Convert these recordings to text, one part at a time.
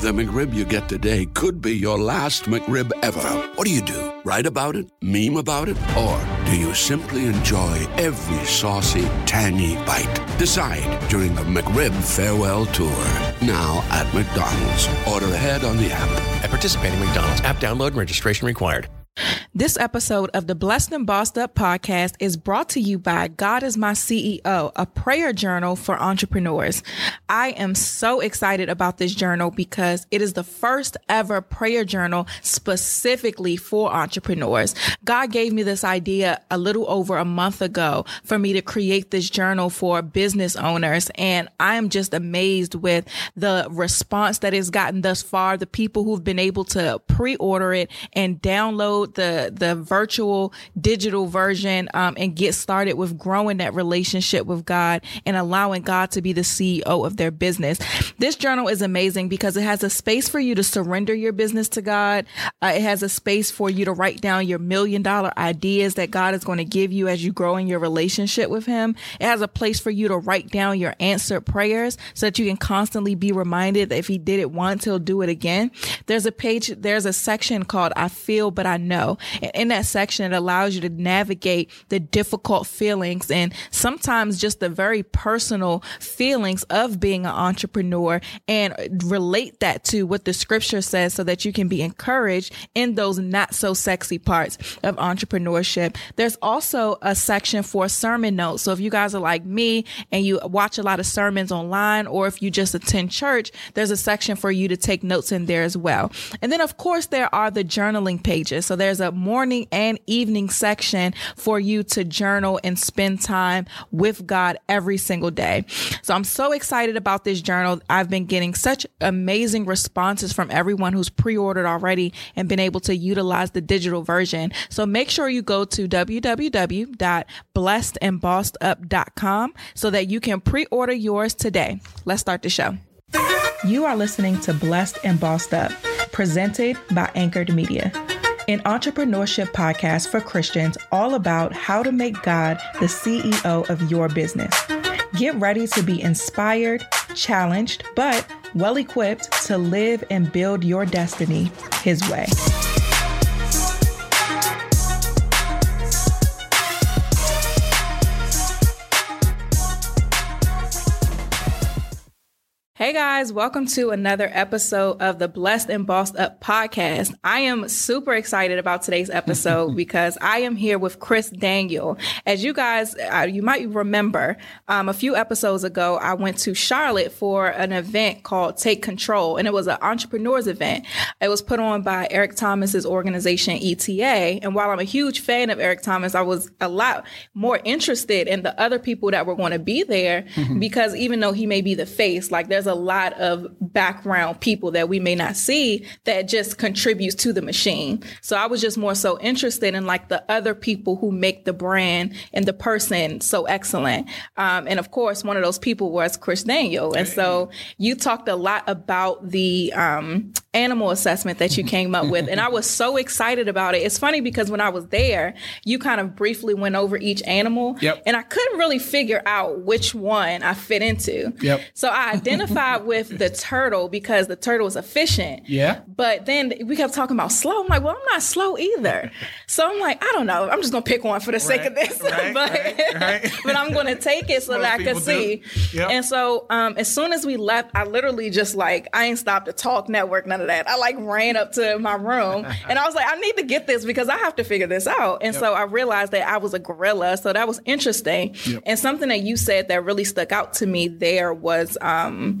the McRib you get today could be your last McRib ever. What do you do? Write about it? Meme about it? Or do you simply enjoy every saucy, tangy bite? Decide during the McRib Farewell Tour. Now at McDonald's. Order ahead on the app. At participating McDonald's, app download and registration required. This episode of the Blessed and Bossed Up podcast is brought to you by God is My CEO, a prayer journal for entrepreneurs. I am so excited about this journal because it is the first ever prayer journal specifically for entrepreneurs. God gave me this idea a little over a month ago for me to create this journal for business owners. And I am just amazed with the response that it's gotten thus far, the people who've been able to pre-order it and download the the virtual digital version um, and get started with growing that relationship with God and allowing God to be the CEO of their business. This journal is amazing because it has a space for you to surrender your business to God. Uh, it has a space for you to write down your million dollar ideas that God is going to give you as you grow in your relationship with Him. It has a place for you to write down your answered prayers so that you can constantly be reminded that if He did it once, He'll do it again. There's a page, there's a section called I Feel But I Know know. in that section, it allows you to navigate the difficult feelings and sometimes just the very personal feelings of being an entrepreneur and relate that to what the scripture says so that you can be encouraged in those not so sexy parts of entrepreneurship. There's also a section for sermon notes. So if you guys are like me and you watch a lot of sermons online or if you just attend church, there's a section for you to take notes in there as well. And then of course there are the journaling pages. So there's a morning and evening section for you to journal and spend time with God every single day. So I'm so excited about this journal. I've been getting such amazing responses from everyone who's pre-ordered already and been able to utilize the digital version. So make sure you go to www.blessedandbossedup.com so that you can pre-order yours today. Let's start the show. You are listening to Blessed and Bossed Up, presented by Anchored Media an entrepreneurship podcast for Christians all about how to make God the CEO of your business. Get ready to be inspired, challenged, but well equipped to live and build your destiny His way. Hey guys, welcome to another episode of the Blessed and Bossed Up podcast. I am super excited about today's episode because I am here with Chris Daniel. As you guys, uh, you might remember, um, a few episodes ago, I went to Charlotte for an event called Take Control, and it was an entrepreneurs event. It was put on by Eric Thomas's organization ETA. And while I'm a huge fan of Eric Thomas, I was a lot more interested in the other people that were going to be there because even though he may be the face, like there's a lot of background people that we may not see that just contributes to the machine. So I was just more so interested in like the other people who make the brand and the person so excellent. Um, and of course, one of those people was Chris Daniel. And so you talked a lot about the um, animal assessment that you came up with. And I was so excited about it. It's funny because when I was there, you kind of briefly went over each animal. Yep. And I couldn't really figure out which one I fit into. Yep. So I identified with the turtle because the turtle was efficient. Yeah. But then we kept talking about slow. I'm like, well, I'm not slow either. So I'm like, I don't know. I'm just gonna pick one for the sake of this. right, but right, right. but I'm gonna take it so Most that I can see. Yep. And so um, as soon as we left, I literally just like I ain't stopped to talk network, none of that. I like ran up to my room and I was like, I need to get this because I have to figure this out. And so I realized that I was a gorilla. So that was interesting. Yep. And something that you said that really stuck out to me there was um,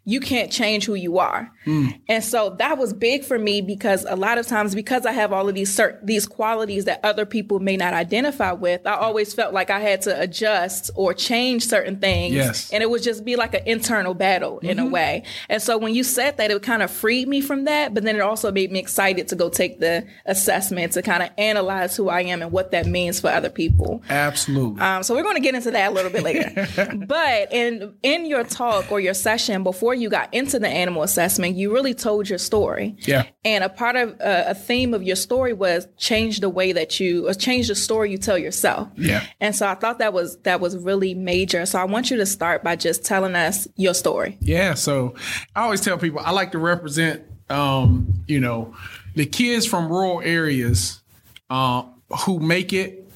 you can't change who you are. And so that was big for me because a lot of times because I have all of these cert- these qualities that other people may not identify with, I always felt like I had to adjust or change certain things. Yes. And it would just be like an internal battle in a way. And so when you said that, it kind of freed me from that, but then it also made me excited to go take the assessment to kind of analyze who I am and what that means for other people. Absolutely. Um, so we're going to get into that a little bit later. but in in your talk or your session before you got into the animal assessment, you really told your story. Yeah. And a part of uh, a theme of your story was change the way that you or change the story you tell yourself. Yeah. And so I thought that was that was really major. So I want you to start by just telling us your story. Yeah, so I always tell people I like to represent, um, you know, the kids from rural areas uh, who make it,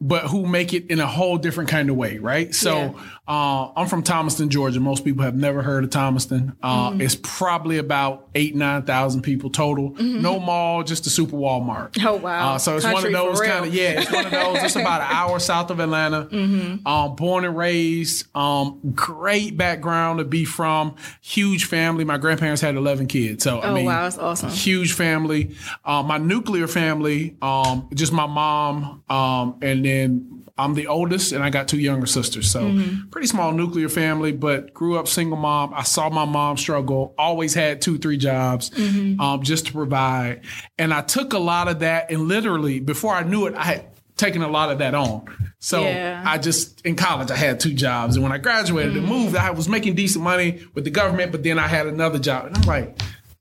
but who make it in a whole different kind of way, right? So Yeah. Uh, I'm from Thomaston, Georgia. Most people have never heard of Thomaston. Uh, Mm-hmm. It's probably about eight, nine thousand people total. No mall, just a super Walmart. Mm-hmm. Oh, wow. Uh, so it's Country one of those kind of yeah. It's one of those. It's about an hour south of Atlanta. Mm-hmm. Um, born and raised. Um, great background to be from. Huge family. My grandparents had eleven kids. So I Oh, mean, wow, that's awesome. Huge family. Um, my nuclear family. Um, just my mom. Um, and then. I'm the oldest, and I got two younger sisters, so Mm-hmm. pretty small nuclear family. But grew up single mom. I saw my mom struggle. Always had two, three jobs, Mm-hmm. um, just to provide. And I took a lot of that, and literally before I knew it, I had taken a lot of that on. So Yeah. I just in college I had two jobs, and when I graduated and moved, I was making decent money with the government, but then I had another job, and I'm like,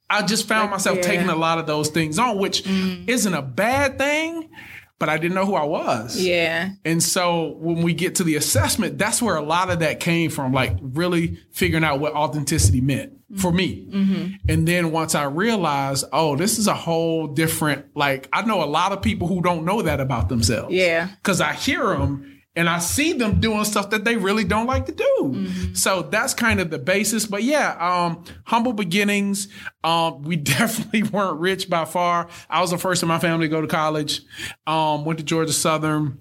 I just found myself yeah. taking a lot of those things on, which isn't a bad thing, but I didn't know who I was. Yeah. And so when we get to the assessment, that's where a lot of that came from, like really figuring out what authenticity meant for me. Mm-hmm. And then once I realized, oh, this is a whole different, like, I know a lot of people who don't know that about themselves. Yeah. Because I hear them and I see them doing stuff that they really don't like to do. Mm-hmm. So that's kind of the basis. But yeah, um, humble beginnings. Um, we definitely weren't rich by far. I was the first in my family to go to college. Um, went to Georgia Southern.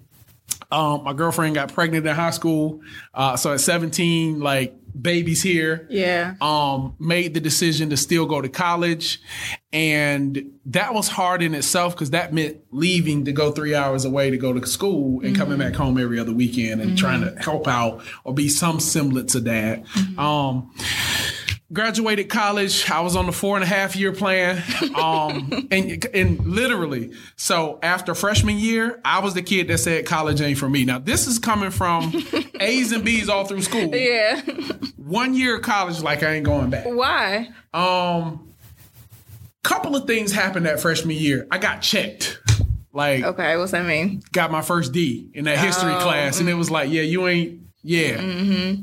Um, my girlfriend got pregnant in high school. Uh, so at 17, like babies here. Yeah. Um, made the decision to still go to college. And that was hard in itself because that meant leaving to go three hours away to go to school and coming back home every other weekend and trying to help out or be some semblance of that. Um, graduated college. I was on the four and a half year plan. Um, and, and literally, so after freshman year, I was the kid that said college ain't for me. Now, this is coming from A's and B's all through school. Yeah. One year of college, like I ain't going back. Why? Um, couple of things happened that freshman year. I got checked. Like, Okay. What's that mean? got my first D in that history Oh, class, and it was like, yeah, you ain't, yeah,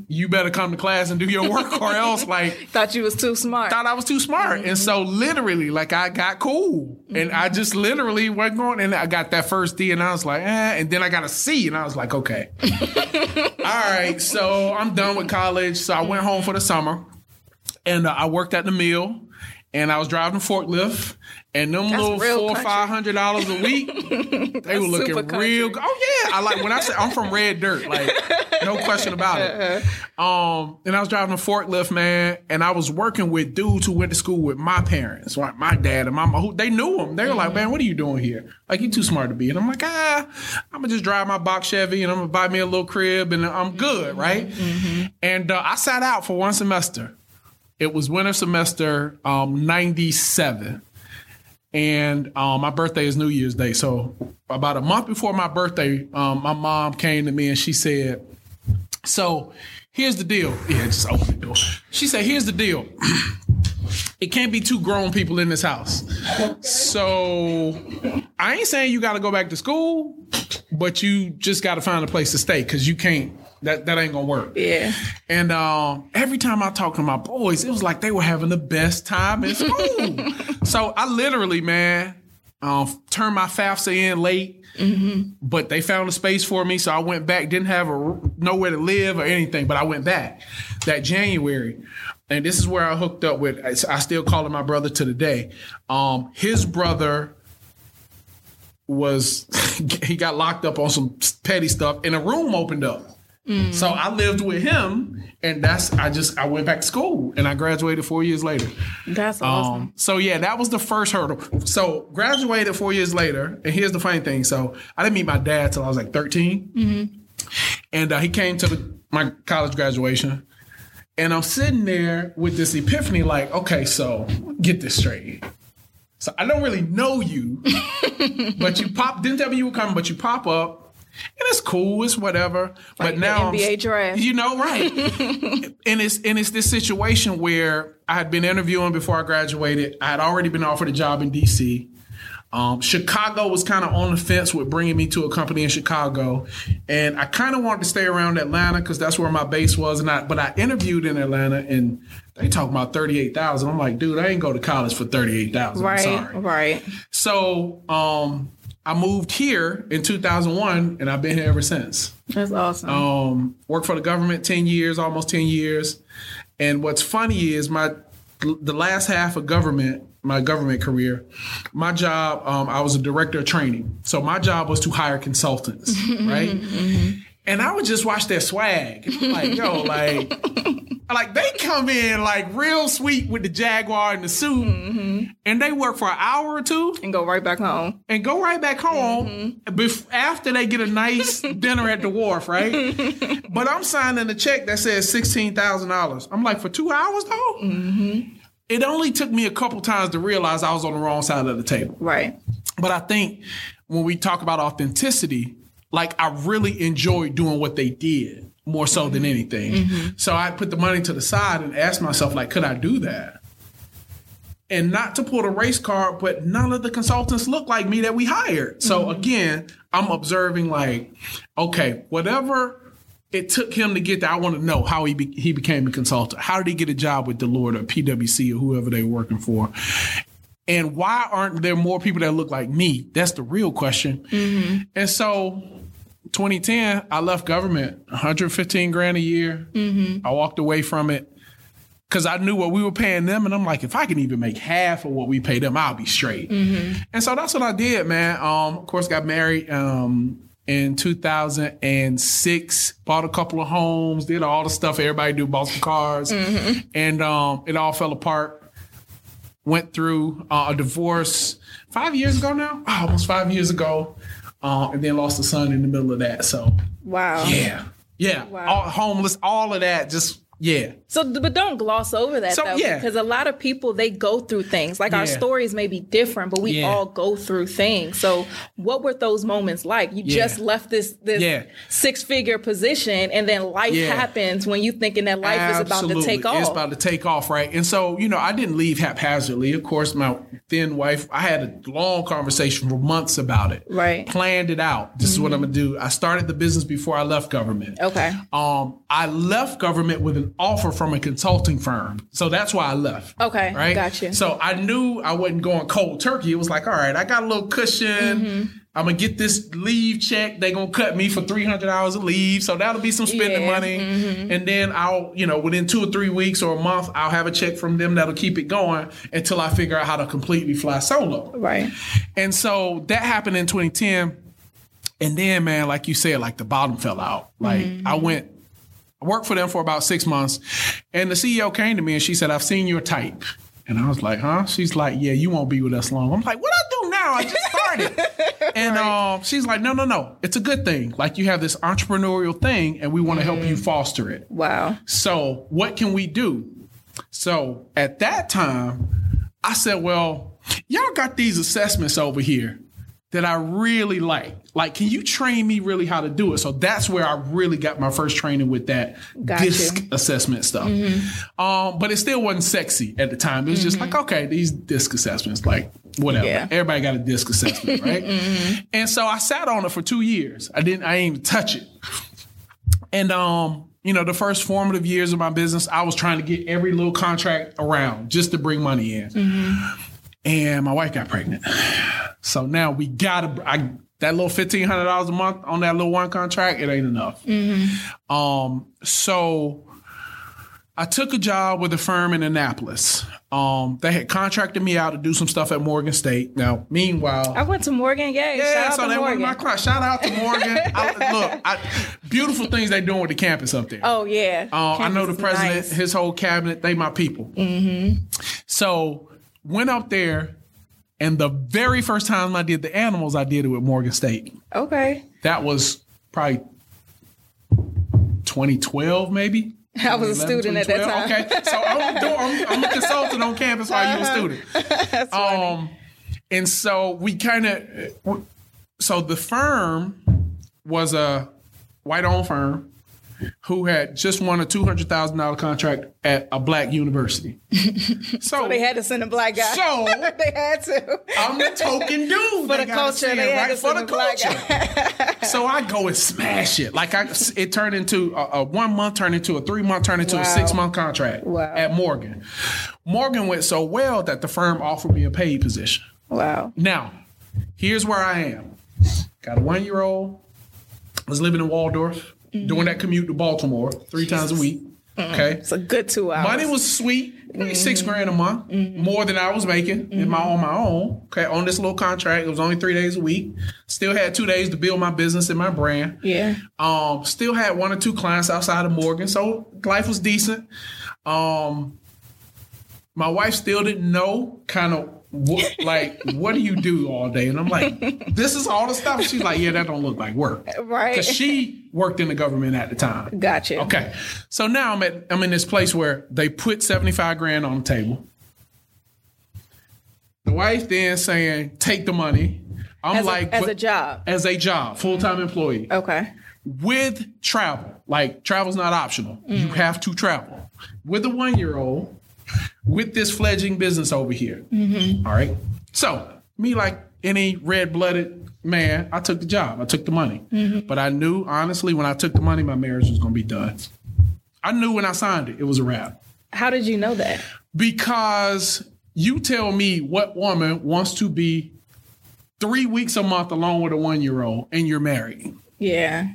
you better come to class and do your work, or else, like, Thought you was too smart. thought I was too smart. And so literally, like I got cool. And I just literally wasn't going and I got that first D and I was like, eh. And then I got a C and I was like, okay. All right. So I'm done with college. So I went home for the summer and uh, I worked at the mill and I was driving forklift. And them That's little four country. five hundred dollars a week, they were looking country. real. good. Oh yeah, I like when I say I'm from red dirt, like no question about it. Um, and I was driving a forklift, man, and I was working with dudes who went to school with my parents, like my dad and mama. Who they knew him. They were like, "Man, what are you doing here? Like, you too smart to be." And I'm like, "Ah, I'm gonna just drive my box Chevy and I'm gonna buy me a little crib and I'm good, right?" And uh, I sat out for one semester. It was winter semester um, 97. And um, my birthday is New Year's Day. So about a month before my birthday, um, my mom came to me and she said, So here's the deal. Yeah, just open the door. She said, Here's the deal. it can't be two grown people in this house. So I ain't saying you got to go back to school, but you just got to find a place to stay because you can't. That that ain't gonna work. Yeah. And um, every time I talk to my boys, it was like they were having the best time in school. so I literally, man, um, turned my FAFSA in late, but they found a space for me, so I went back. Didn't have a nowhere to live or anything, but I went back that January. And this is where I hooked up with. I still call him my brother to the day. Um, his brother was he got locked up on some petty stuff, and a room opened up. So I lived with him, and that's I just I went back to school, and I graduated four years later. That's awesome. Um, so yeah, that was the first hurdle. So graduated four years later, and here's the funny thing. So I didn't meet my dad till I was like 13, and uh, he came to the, my college graduation, and I'm sitting there with this epiphany, like, okay, so get this straight. So I don't really know you, but you pop didn't tell me you were coming, but you pop up. And it's cool, it's whatever. but Like the now I'm- NBA draft. you know, right? and it's and it's this situation where I had been interviewing before I graduated. I had already been offered a job in DC. Um, Chicago was kind of on the fence with bringing me to a company in Chicago, and I kind of wanted to stay around Atlanta because that's where my base was. And I, but I interviewed in Atlanta, and they talk about thirty eight thousand. I'm like, dude, I ain't go to college for thirty eight thousand. right. sorry. Right. So um, I moved here in 2001, and I've been here ever since. That's awesome. Um, worked for the government 10 years, almost 10 years. And what's funny is my the last half of government, my government career, my job, um, I was a director of training. So my job was to hire consultants, mm-hmm, right? Mm-hmm. And I would just watch their swag. Like, yo, like, like they come in like real sweet with the Jaguar and the suit, mm-hmm. and they work for an hour or two and go right back home. and go right back home bef- after they get a nice dinner at the wharf, right? but I'm signing a check that says sixteen thousand dollars. I'm like, for two hours though. It only took me a couple times to realize I was on the wrong side of the table. Right. But I think when we talk about authenticity, like I really enjoyed doing what they did more so than mm-hmm. anything. Mm-hmm. So I put the money to the side and asked myself, like, could I do that? And not to pull the race card, but none of the consultants look like me that we hired. So mm-hmm. again, I'm observing like, okay, whatever it took him to get there, I want to know how he be- he became a consultant. How did he get a job with Deloitte or PwC or whoever they were working for? And why aren't there more people that look like me? That's the real question. And so 2010, I left government, 115 grand a year. I walked away from it because I knew what we were paying them. And I'm like, if I can even make half of what we pay them, I'll be straight. And so that's what I did, man. Um, of course, got married um, in 2006, bought a couple of homes, did all the stuff everybody do, bought some cars. And um, it all fell apart went through uh, a divorce five years ago now, Oh, almost five years ago, uh, and then lost a son in the middle of that. So Wow. yeah, yeah, Wow. all, homeless, all of that. Just yeah, So, but don't gloss over that So, though, yeah. because a lot of people they go through things. Like our stories may be different, but we Yeah. all go through things. So, what were those moments like? You Yeah. just left this this Yeah. six figure position, and then life Yeah. happens when you thinking that life is about to take off. It's about to take off, right? And so, you know, I didn't leave haphazardly. Of course, my then wife, I had a long conversation for months about it. Right. Mm-hmm. Planned it out. This is what I'm gonna do. I started the business before I left government. Okay. Um, I left government with an offer from a consulting firm. So that's why I left. Okay, Right? gotcha. So I knew I wasn't going cold turkey. It was like, all right, I got a little cushion. Mm-hmm. I'm gonna get this leave check. They're gonna cut me for 300 hours of leave. So that'll be some spending Yeah, money. mm-hmm. And then I'll, you know, within two or three weeks or a month, I'll have a check from them that'll keep it going until I figure out how to completely fly solo. right. And so that happened in 2010. And then, man, like you said, like the bottom fell out. Like I went, I worked for them for about six months. And the CEO came to me and she said, I've seen your type. And I was like, huh? She's like, yeah, you won't be with us long. I'm like, what I do now? I just started. and um, she's like, no, no, no. It's a good thing. Like you have this entrepreneurial thing and we want to help you foster it. Wow. So what can we do? So at that time, I said, well, y'all got these assessments over here that I really like. Like, can you train me really how to do it? So that's where I really got my first training with that Got DISC you. assessment stuff. Um, but it still wasn't sexy at the time. It was just like, okay, these DISC assessments, like whatever. Yeah. Everybody got a DISC assessment, right? And so I sat on it for two years. I didn't, I didn't even touch it. And um, you know, the first formative years of my business, I was trying to get every little contract around just to bring money in. And my wife got pregnant. So now we gotta I that little fifteen hundred dollars a month on that little one contract, it ain't enough. Um, so I took a job with a firm in Annapolis. Um, they had contracted me out to do some stuff at Morgan State. Now, meanwhile, I went to Morgan. Yeah, Shout out so Morgan. were my client. Shout out to Morgan. I, look, I, beautiful things they doing with the campus up there. oh yeah. Uh, I know the president, nice. his whole cabinet, they my people. Mm-hmm. So went up there, and the very first time I did the animals, I did it with Morgan State. Okay. That was probably 2012, maybe. I was a student at that time. Okay, so I'm, doing, I'm, I'm a consultant on campus while you a student. That's funny. Um, and so we kind of, so the firm was a white-owned firm who had just won a two hundred thousand dollar contract at a black university. So, they had to send a black guy. So- they had to. I'm the token dude For the culture, they had right? to for send the a black culture. so I go and smash it. Like I, it turned into a, a one month, turned into a three month, turned into Wow. a six month contract Wow. at Morgan. Morgan went so well that the firm offered me a paid position. Wow. Now, here's where I am. Got a one year old. Was living in Waldorf, doing that commute to Baltimore three times a week. Okay. It's a good two hours. Money was sweet, maybe six grand a month, more than I was making in my on my own. Okay, on this little contract, it was only three days a week. Still had two days to build my business and my brand. Yeah. Um, still had one or two clients outside of Morgan, so life was decent. Um, my wife still didn't know kind of what like what do you do all day, and I'm like, this is all the stuff. She's like, yeah, that don't look like work, Right. Because she worked in the government at the time. Gotcha. Okay. So now I'm at I'm in this place where they put 75 grand on the table. The wife then saying, take the money. I'm As, like a, as a job. as a job, full-time employee. Okay. With travel. Like travel's not optional. You mm. have to travel. With a one-year-old, with this fledgling business over here. Mm-hmm. All right. So me like any red-blooded man, I took the job. I took the money. Mm-hmm. But I knew honestly when I took the money, my marriage was gonna be done. I knew when I signed it, it was a wrap. How did you know that? Because you tell me what woman wants to be three weeks a month alone with a one year old and you're married. Yeah.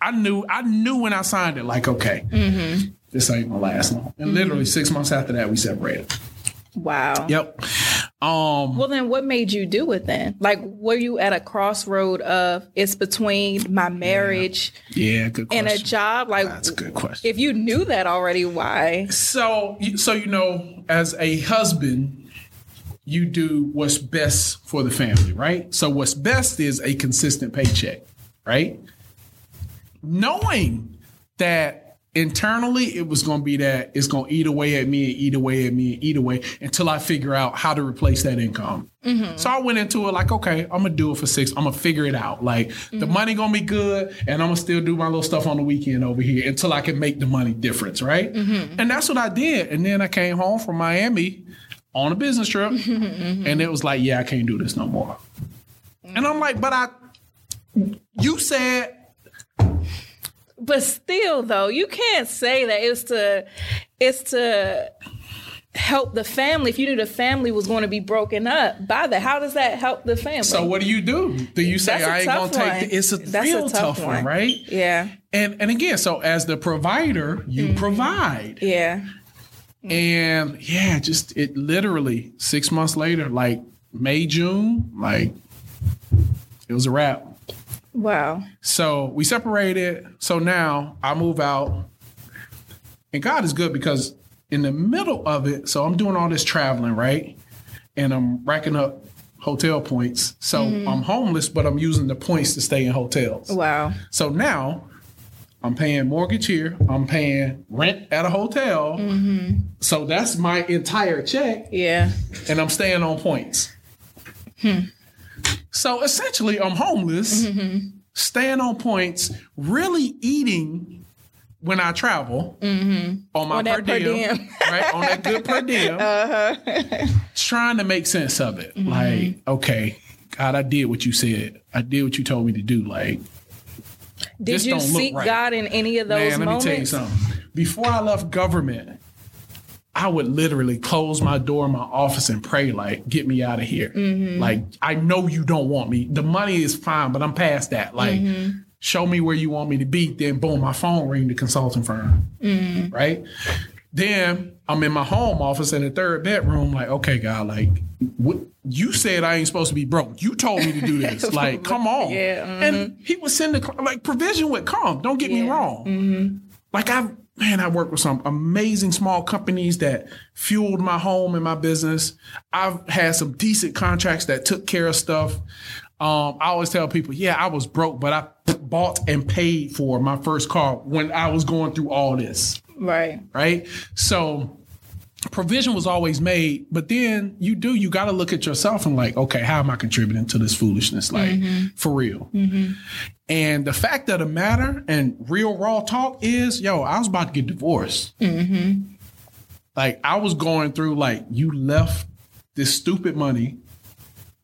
I knew I knew when I signed it, like, okay, mm-hmm. This ain't gonna last long. And literally six months after that, we separated. Wow. Yep. Um, Well, then what made you do it then? Like, were you at a crossroad of it's between my marriage yeah, good question. and a job? Like, That's a good question. if you knew that already, why? So, so you know, as a husband, you do what's best for the family, right? So, what's best is a consistent paycheck, right? Knowing that internally it was going to be that it's going to eat away at me and eat away at me and eat away until I figure out how to replace that income. Mm-hmm. So I went into it like, okay, I'm gonna do it for six. I'm gonna figure it out. Like the mm-hmm. money gonna be good, and I'm gonna still do my little stuff on the weekend over here until I can make the money difference, right? Mm-hmm. And that's what I did. And then I came home from Miami on a business trip, and it was like, yeah, I can't do this no more. And I'm like, but I, you said But still, though, you can't say that it's to it's to help the family. If you knew the family was going to be broken up by that, how does that help the family? So what do you do? Do you say I ain't gonna take? The, it's a That's real a tough tough one, one. right? yeah, And and again, so as the provider, you Mm-hmm. provide, yeah, and yeah, just it literally six months later, like May June, like it was a wrap. Wow, So we separated. So now I move out, and God is good because in the middle of it, so I'm doing all this traveling, right? And I'm racking up hotel points. So mm-hmm. I'm homeless, but I'm using the points to stay in hotels. wow, So now I'm paying mortgage here. I'm paying rent at a hotel. Mm-hmm. So that's my entire check, Yeah. and I'm staying on points. Hmm. So essentially, I'm homeless, staying on points, really eating when I travel mm-hmm. on my On per per diem, diem. right? On that good per diem, uh-huh. trying to make sense of it. Mm-hmm. Like, okay, God, I did what you said. I did what you told me to do. Like, Did you seek right. God in any of those man, let moments? me tell you something. Before I left government, I would literally close my door in my office and pray, like, get me out of here. Mm-hmm. Like, I know you don't want me. The money is fine, but I'm past that. Like, Mm-hmm. show me where you want me to be. Then, boom, my phone ring the consulting firm. Mm-hmm. Right? Then I'm in my home office in the third bedroom, like, okay, God, like, what, you said I ain't supposed to be broke. You told me to do this. Like, come on. Yeah, And he would send the, like, provision would come. Don't get me Yeah. wrong. Like, I've, man, I worked with some amazing small companies that fueled my home and my business. I've had some decent contracts that took care of stuff. Um, I always tell people, yeah, I was broke, but I bought and paid for my first car when I was going through all this Right. right? So provision was always made, but then you do, you got to look at yourself and like, okay, how am I contributing to this foolishness? Like, mm-hmm. for real. Mm-hmm. And the fact of the matter and real raw talk is, yo, I was about to get divorced. Mm-hmm. Like, I was going through, like, you left this stupid money.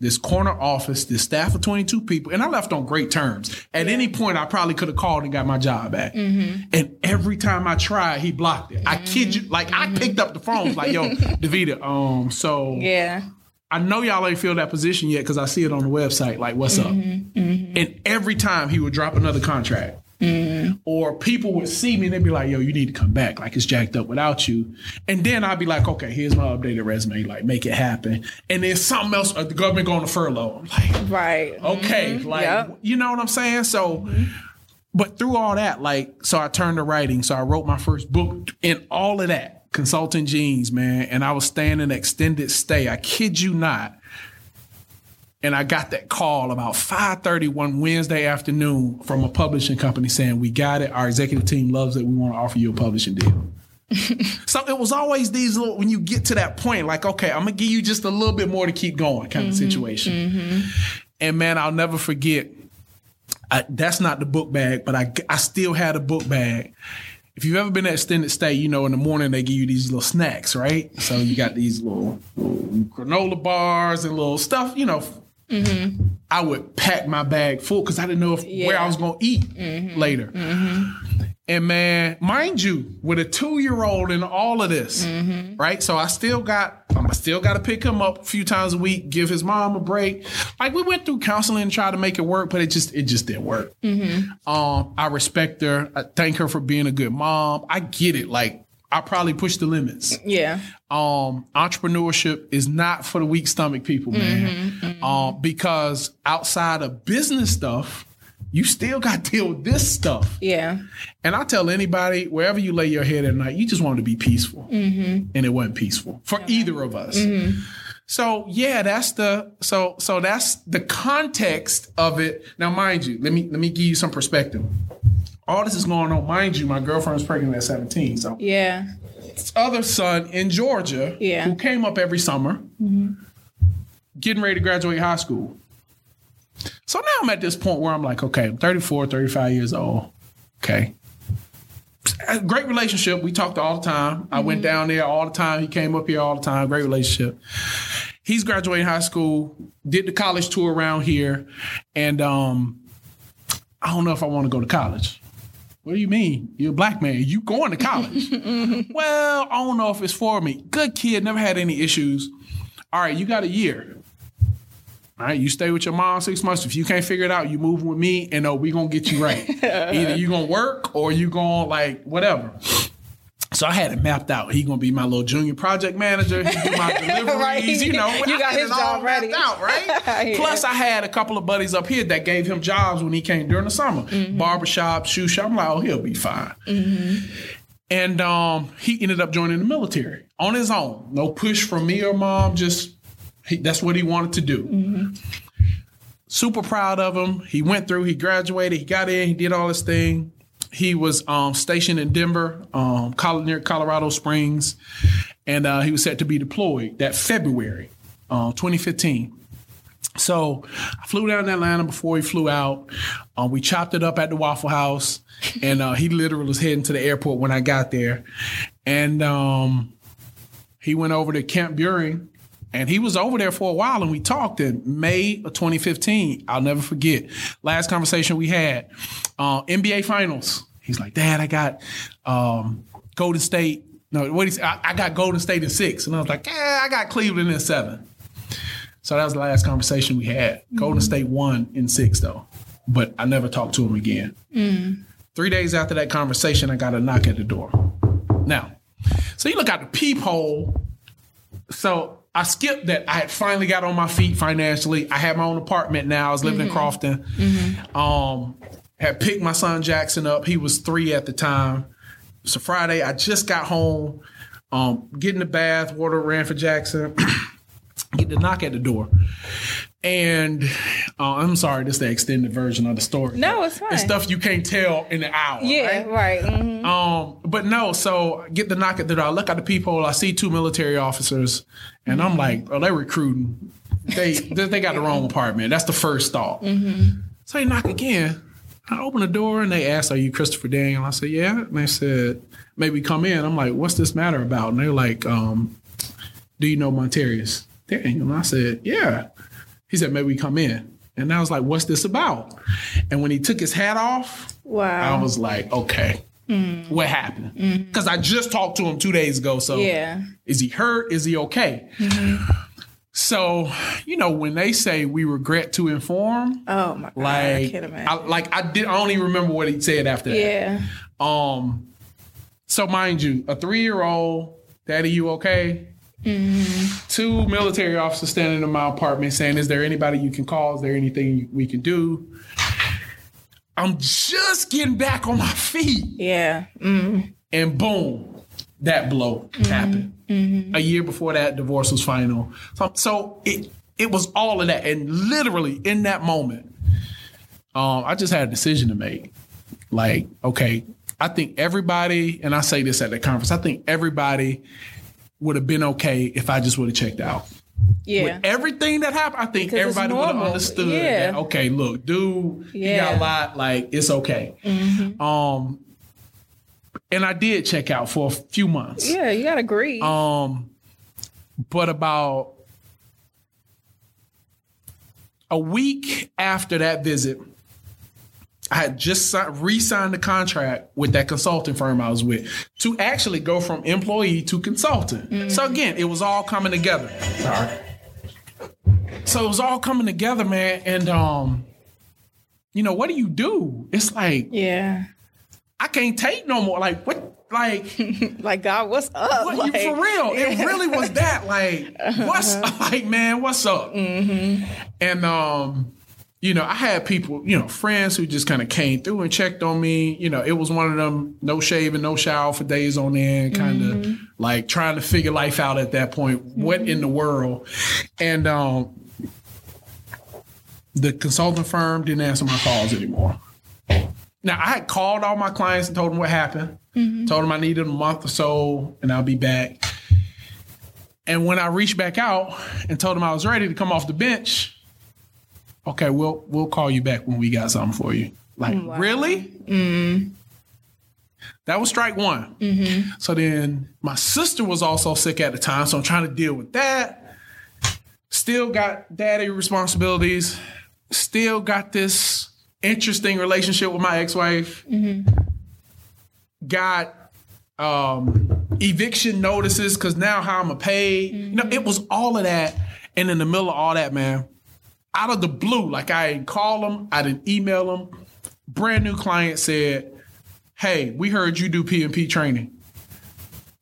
This corner office, this staff of 22 people, and I left on great terms. At any point, I probably could have called and got my job back. Mm-hmm. And every time I tried, he blocked it. I mm-hmm. kid you, like I picked up the phone, like, "Yo, Davita, um, so Yeah. I know y'all ain't filled that position yet because I see it on the website. Like, what's up?" Mm-hmm. And every time he would drop another contract, Mm. or people would see me and they'd be like, "Yo, you need to come back. Like it's jacked up without you." And then I'd be like, "Okay, here's my updated resume. Like, make it happen." And then something else, uh, the government going to furlough. I'm like, Right. okay, mm-hmm. like Yep. you know what I'm saying? So mm-hmm. but through all that, like, so I turned to writing. So I wrote my first book and all of that, consulting jeans, man. And I was staying in extended stay. I kid you not. And I got that call about 5:30 one Wednesday afternoon from a publishing company saying, "We got it. Our executive team loves it. We want to offer you a publishing deal." so it was always these little when you get to that point, like, okay, I'm gonna give you just a little bit more to keep going, kind of mm-hmm. situation. Mm-hmm. And man, I'll never forget. I, that's not the book bag, but I I still had a book bag. If you've ever been at extended stay, you know in the morning they give you these little snacks, right? So you got these little, little granola bars and little stuff, you know. Mm-hmm. I would pack my bag full because I didn't know if, where I was going to eat mm-hmm. later. Mm-hmm. And man, mind you, with a two year old and all of this, right? So I still got, um, I still got to pick him up a few times a week, give his mom a break. Like we went through counseling and tried to make it work, but it just, it just didn't work. Um, I respect her. I thank her for being a good mom. I get it. Like I probably pushed the limits Yeah. um, entrepreneurship is not for the weak stomach people, man. Um, because outside of business stuff, you still got to deal with this stuff. Yeah. And I tell anybody, wherever you lay your head at night, you just want to be peaceful, and it wasn't peaceful for either of us. So yeah, that's the so so that's the context of it. Now, mind you, let me let me give you some perspective. All this is going on, mind you. My girlfriend's pregnant at seventeen, so Yeah. other son in Georgia Yeah. who came up every summer, getting ready to graduate high school. So now I'm at this point where I'm like, okay, I'm 34, 35 years old. Okay. Great relationship. We talked all the time. I went down there all the time. He came up here all the time. Great relationship. He's graduating high school, did the college tour around here, and um, I don't know if I want to go to college. What do you mean? You're a black man. You going to college? well, I don't know if it's for me. Good kid, never had any issues. All right, you got a year. All right, you stay with your mom six months. If you can't figure it out, you move with me, and uh, we gonna get you right. Either you gonna work or you gonna like whatever. So I had it mapped out. He gonna be my little junior project manager. He do my deliveries. Right. You know, You I got his job ready. mapped out, right? Yeah. Plus, I had a couple of buddies up here that gave him jobs when he came during the summer. Mm-hmm. Barbershop, shoe shop. I'm like, oh, he'll be fine. And um, he ended up joining the military on his own. No push from me or mom. Just he, that's what he wanted to do. Super proud of him. He went through. He graduated. He got in. He did all this thing. He was um, stationed in Denver, um, near Colorado Springs, and uh, he was set to be deployed that February, uh, 2015. So I flew down to Atlanta before he flew out. Uh, we chopped it up at the Waffle House, and uh, he literally was heading to the airport when I got there. And um, he went over to Camp Buehring, and he was over there for a while, and we talked in May of 2015. I'll never forget. Last conversation we had, uh, NBA Finals. He's like, Dad, I got um, Golden State. No, what he said, I, I got Golden State in six, and I was like, Yeah, I got Cleveland in seven. So that was the last conversation we had. Golden State won in six, though, but I never talked to him again. Three days after that conversation, I got a knock at the door. Now, so you look out the peephole. So I skipped that. I had finally got on my feet financially. I had my own apartment now. I was living in Crofton. Um, had picked my son Jackson up. He was three at the time. It's a Friday. I just got home. Um, get in the bath, water ran for Jackson. get the knock at the door. And uh, I'm sorry, this is the extended version of the story. No, it's fine. It's stuff you can't tell in an hour. Yeah, right? right. mhm. Um, but no, so I get the knock at the door. I look at the people. I see two military officers, and I'm like, are they're recruiting. They they they got the wrong apartment. That's the first thought. So they knock again. I open the door and they ask, "Are you Christopher Daniel?" I said, "Yeah." And they said, "Maybe come in." I'm like, "What's this matter about?" And they're like, um, "Do you know Montarius Daniel?" And I said, "Yeah." He said, "Maybe we come in." And I was like, "What's this about?" And when he took his hat off, Wow. I was like, okay, mm. what happened? Mm-hmm. Because I just talked to him two days ago. So yeah. is he hurt? Is he okay? Mm-hmm. So, you know, when they say we regret to inform, Oh my god. I like, can't I, like I did, I don't even remember what he said after that. yeah. Um, so mind you, a three year old, Daddy, you okay? Two military officers standing in my apartment saying, "Is there anybody you can call? Is there anything we can do?" I'm just getting back on my feet, Yeah. Mm. and boom, that blow happened. A year before that, divorce was final. So, so it it was all of that, and literally in that moment, um, I just had a decision to make. Like, okay, I think everybody, and I say this at the conference, I think everybody would have been okay if I just would have checked out. Yeah. With everything that happened, I think Because everybody would have understood Yeah. that, okay, look, dude, you got Yeah. Mm-hmm. a lot, like, it's okay. Um, and I did check out for a few months. yeah, you gotta agree. Um, but about a week after that visit, I had just si- re-signed the contract with that consulting firm I was with to actually go from employee to consultant. So again, it was all coming together. Sorry. So it was all coming together, man. And um, you know, what do you do? It's like yeah. I can't take no more. Like what? Like Like God, what's up? what, like, for real? It really was that. Like, what's like, man? What's up? And um, you know, I had people, you know, friends who just kind of came through and checked on me. You know, it was one of them no shaving, no shower for days on end, kind of mm-hmm. like trying to figure life out at that point. What in the mm-hmm. world? And um, the consulting firm didn't answer my calls anymore. Now I had called all my clients and told them what happened. Mm-hmm. Told them I needed a month or so and I'll be back. And when I reached back out and told them I was ready to come off the bench, okay, we'll we'll call you back when we got something for you. Like mm, really? Mm-hmm. That was strike one. Mm-hmm. So then my sister was also sick at the time, so I'm trying to deal with that. Still got daddy responsibilities. Still got this interesting relationship with my ex-wife. Mm-hmm. Got um, eviction notices because now how I'm gonna pay. You know, it was all of that, and in the middle of all that, man, out of the blue, like I didn't call them, I didn't email them. Brand new client said, "Hey, we heard you do PMP training.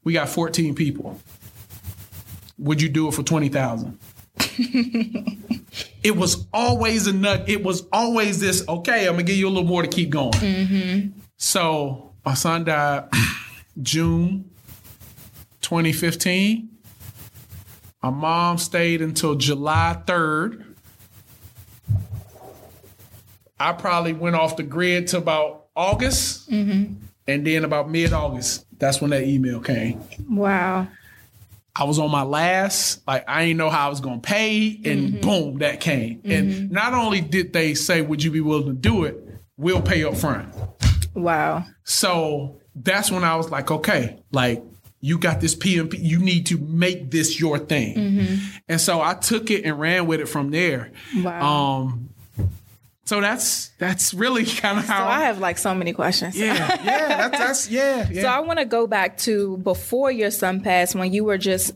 We got 14 people. Would you do it for twenty thousand? it was always a nut. It was always this. Okay, I'm gonna give you a little more to keep going. Mm-hmm. So my son died June 2015. My mom stayed until July 3rd. I probably went off the grid to about August, mm-hmm. and then about mid August, that's when that email came. Wow. I was on my last, like I didn't know how I was gonna pay, and mm-hmm. boom, that came. And mm-hmm. not only did they say, "Would you be willing to do it?" We'll pay up front. Wow. So that's when I was like, okay, like you got this PMP, you need to make this your thing. And so I took it and ran with it from there. Wow. Um, so that's that's really kind of how. so. I have like so many questions. yeah, yeah, that's, that's yeah, yeah. So I want to go back to before your son passed, when you were just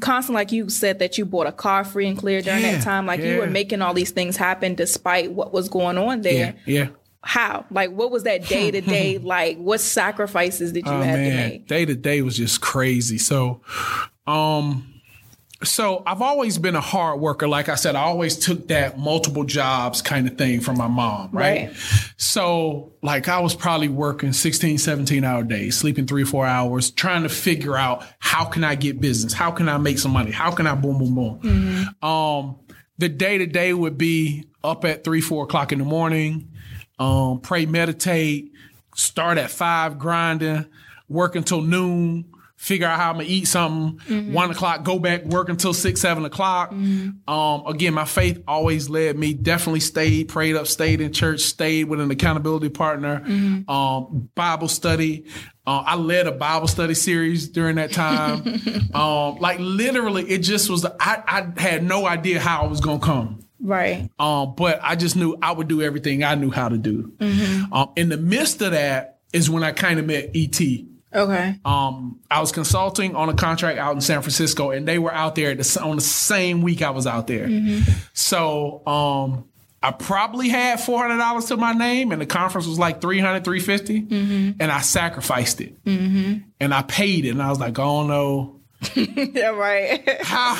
constant, like you said that you bought a car free and clear during Yeah, that time. Like you were making all these things happen despite what was going on there. yeah, yeah. How? Like what was that day to day like? What sacrifices did you Oh have to man, make? day to day was just crazy. So, um, so I've always been a hard worker. Like I said, I always took that multiple jobs kind of thing from my mom, right? Right. So, like I was probably working 16, 17 hour days, sleeping three, four hours, trying to figure out how can I get business? How can I make some money? How can I boom, boom, boom? Um, the day to day would be up at three, four o'clock in the morning, um, pray, meditate, start at five grinding, work until noon, figure out how I'm gonna eat something, one o'clock, go back, work until six, seven o'clock. Um, again, my faith always led me, definitely stayed, prayed up, stayed in church, stayed with an accountability partner, um, Bible study. Uh, I led a Bible study series during that time. um, like literally, it just was, I, I had no idea how it was gonna come. Right. Um, but I just knew I would do everything I knew how to do. Mm-hmm. Um, in the midst of that is when I kind of met ET. Okay. Um, I was consulting on a contract out in San Francisco, and they were out there the, on the same week I was out there. Mm-hmm. So um, I probably had four hundred dollars to my name, and the conference was like 300 350 Mm-hmm. and I sacrificed it, and I paid it, and I was like, oh no yeah. Right. how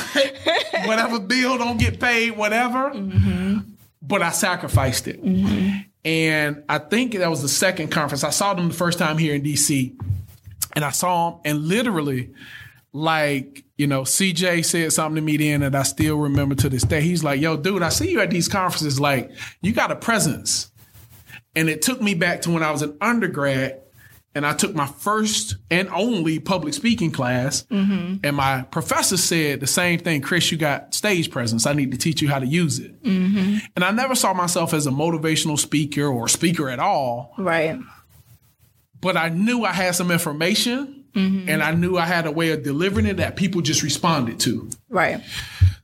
whatever bill don't get paid, whatever. But I sacrificed it. And I think that was the second conference. I saw them the first time here in DC. And I saw him, and literally, like, you know, CJ said something to me then that I still remember to this day. He's like, yo, dude, I see you at these conferences. Like, you got a presence. And it took me back to when I was an undergrad and I took my first and only public speaking class. Mm-hmm. And my professor said the same thing Chris, you got stage presence. I need to teach you how to use it. Mm-hmm. And I never saw myself as a motivational speaker or speaker at all, Right. But I knew I had some information mm-hmm. and I knew I had a way of delivering it that people just responded to. Right.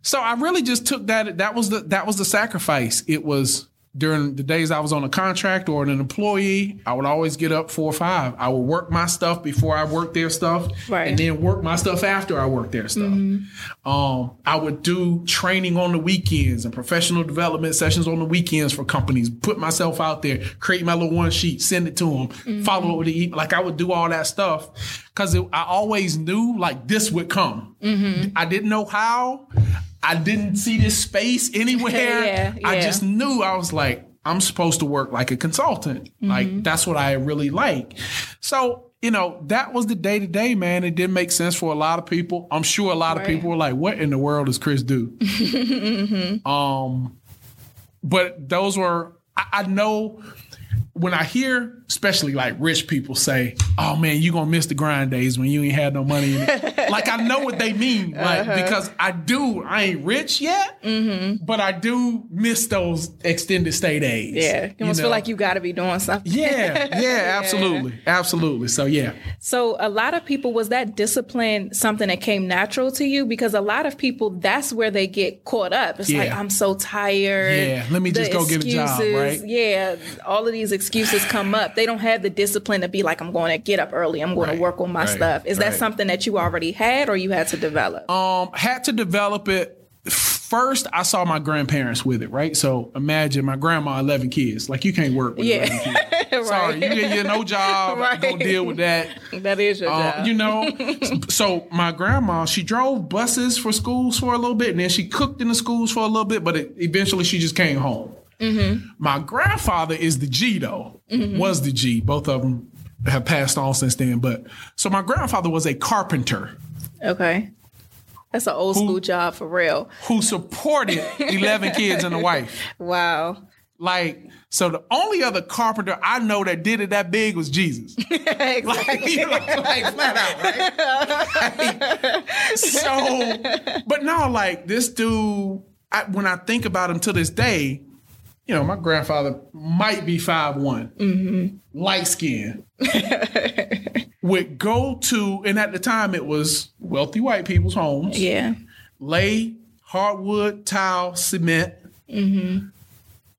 So I really just took that. That was the that was the sacrifice. It was during the days I was on a contract or an employee. I would always get up four or five. I would work my stuff before I worked their stuff, Right. and then work my stuff after I worked their stuff. Mm-hmm. Um, I would do training on the weekends and professional development sessions on the weekends for companies. Put myself out there, create my little one sheet, send it to them, mm-hmm. follow up with the e- like I would do all that stuff because I always knew like this would come. Mm-hmm. I didn't know how. I didn't see this space anywhere. Yeah, I just knew I was like, I'm supposed to work like a consultant. Mm-hmm. Like that's what I really like. So, you know, that was the day to day, man. It didn't make sense for a lot of people. I'm sure a lot of people were like, what in the world does Chris do? Mm-hmm. Um, but those were, I, I know when I hear, especially like rich people say, "Oh man, you gonna miss the grind days when you ain't had no money." In it. like I know what they mean, like Uh-huh. because I do. I ain't rich yet, Mm-hmm. but I do miss those extended stay days. Yeah. You almost know? feel like you got to be doing something. Yeah, yeah, absolutely, absolutely. So yeah, So a lot of people was that discipline something that came natural to you because a lot of people that's where they get caught up. It's like I'm so tired. Yeah, let me The just go get a job, excuses, right? Yeah, all of these excuses come up. They don't have the discipline to be like I'm going to get up early. I'm going Right, to work on my right, stuff. Is that something that you already had or you had to develop? um, had to develop it. First, I saw my grandparents with it, right? So imagine my grandma, eleven kids. Like you can't work with Yeah. kids. Sorry, you get you no job. Right. Go deal with that. that is your Um, job. you know, so my grandma, she drove buses for schools for a little bit, and then she cooked in the schools for a little bit, but it, eventually she just came home. Mm-hmm. My grandfather is the G though, mm-hmm. was the G. Both of them have passed on since then. But so my grandfather was a carpenter okay. That's an old school job for real. who supported eleven kids and a wife. Wow. Like, so the only other carpenter I know that did it that big was Jesus. exactly. Like, you know, like flat out, right? Like, so, but no, like this dude, I, when I think about him to this day, you know, my grandfather might be five one, light skin, would go to, and at the time it was wealthy white people's homes, Yeah. lay hardwood, tile, cement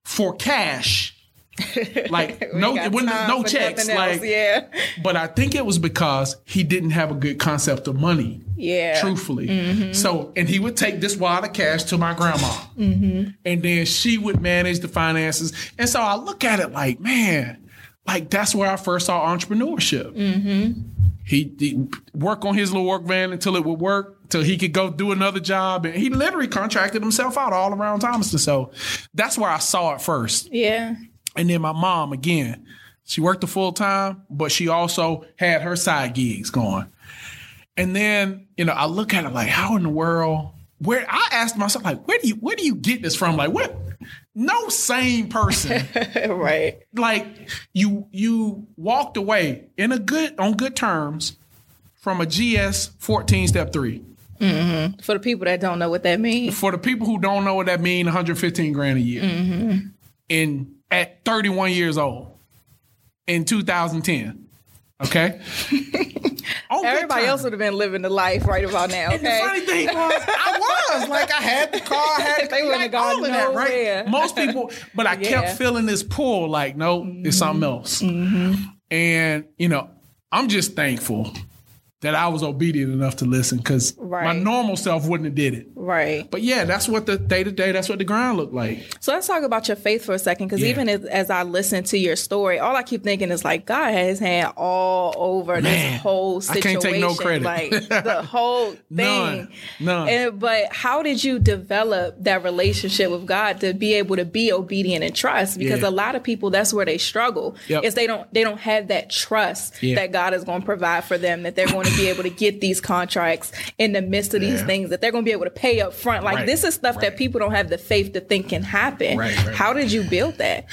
for cash. Like no, no checks. Like, yeah. but I think it was because he didn't have a good concept of money. Yeah. Truthfully. Mm-hmm. So, and he would take this wad of cash to my grandma. Mm-hmm. And then she would manage the finances. And so I look at it like, man, like that's where I first saw entrepreneurship. Mm-hmm. He, he work on his little work van until it would work, until he could go do another job. And he literally contracted himself out all around Thomaston. So that's where I saw it first. Yeah. And then my mom, again, she worked the full time, but she also had her side gigs going. And then, you know, I look at it like, how in the world? Where I asked myself, like, where do you where do you get this from? Like, what? No sane person, right. like you you walked away in a good on good terms from a GS 14 step three. Mm-hmm. For the people that don't know what that means. For the people who don't know what that means, 115 grand a year. Mm-hmm. In at 31 years old in 2010. Okay. On Everybody else would have been living the life right about now. And the Okay. funny thing was, I was like, I had the car, I had They wouldn't like, all of that, right? Most people, but I Yeah. Mm-hmm. kept feeling this pull, like, no, it's something else. And you know, I'm just thankful that I was obedient enough to listen because my normal self wouldn't have did it. Right. But yeah, that's what the day to day, that's what the grind looked like. So let's talk about your faith for a second, because Yeah. even as, as I listen to your story, all I keep thinking is like God has had His hand all over Man, this whole I situation, can't take no credit. like the whole thing. None. None. And, but how did you develop that relationship with God to be able to be obedient and trust? Because Yeah. a lot of people, that's where they struggle. Yep. Is they don't they don't have that trust Yeah. that God is going to provide for them, that they're going to be able to get these contracts in the midst of these Yeah. things, that they're going to be able to pay up front. Like Right. this is stuff that people don't have the faith to think can happen. Right, right. How did you build that?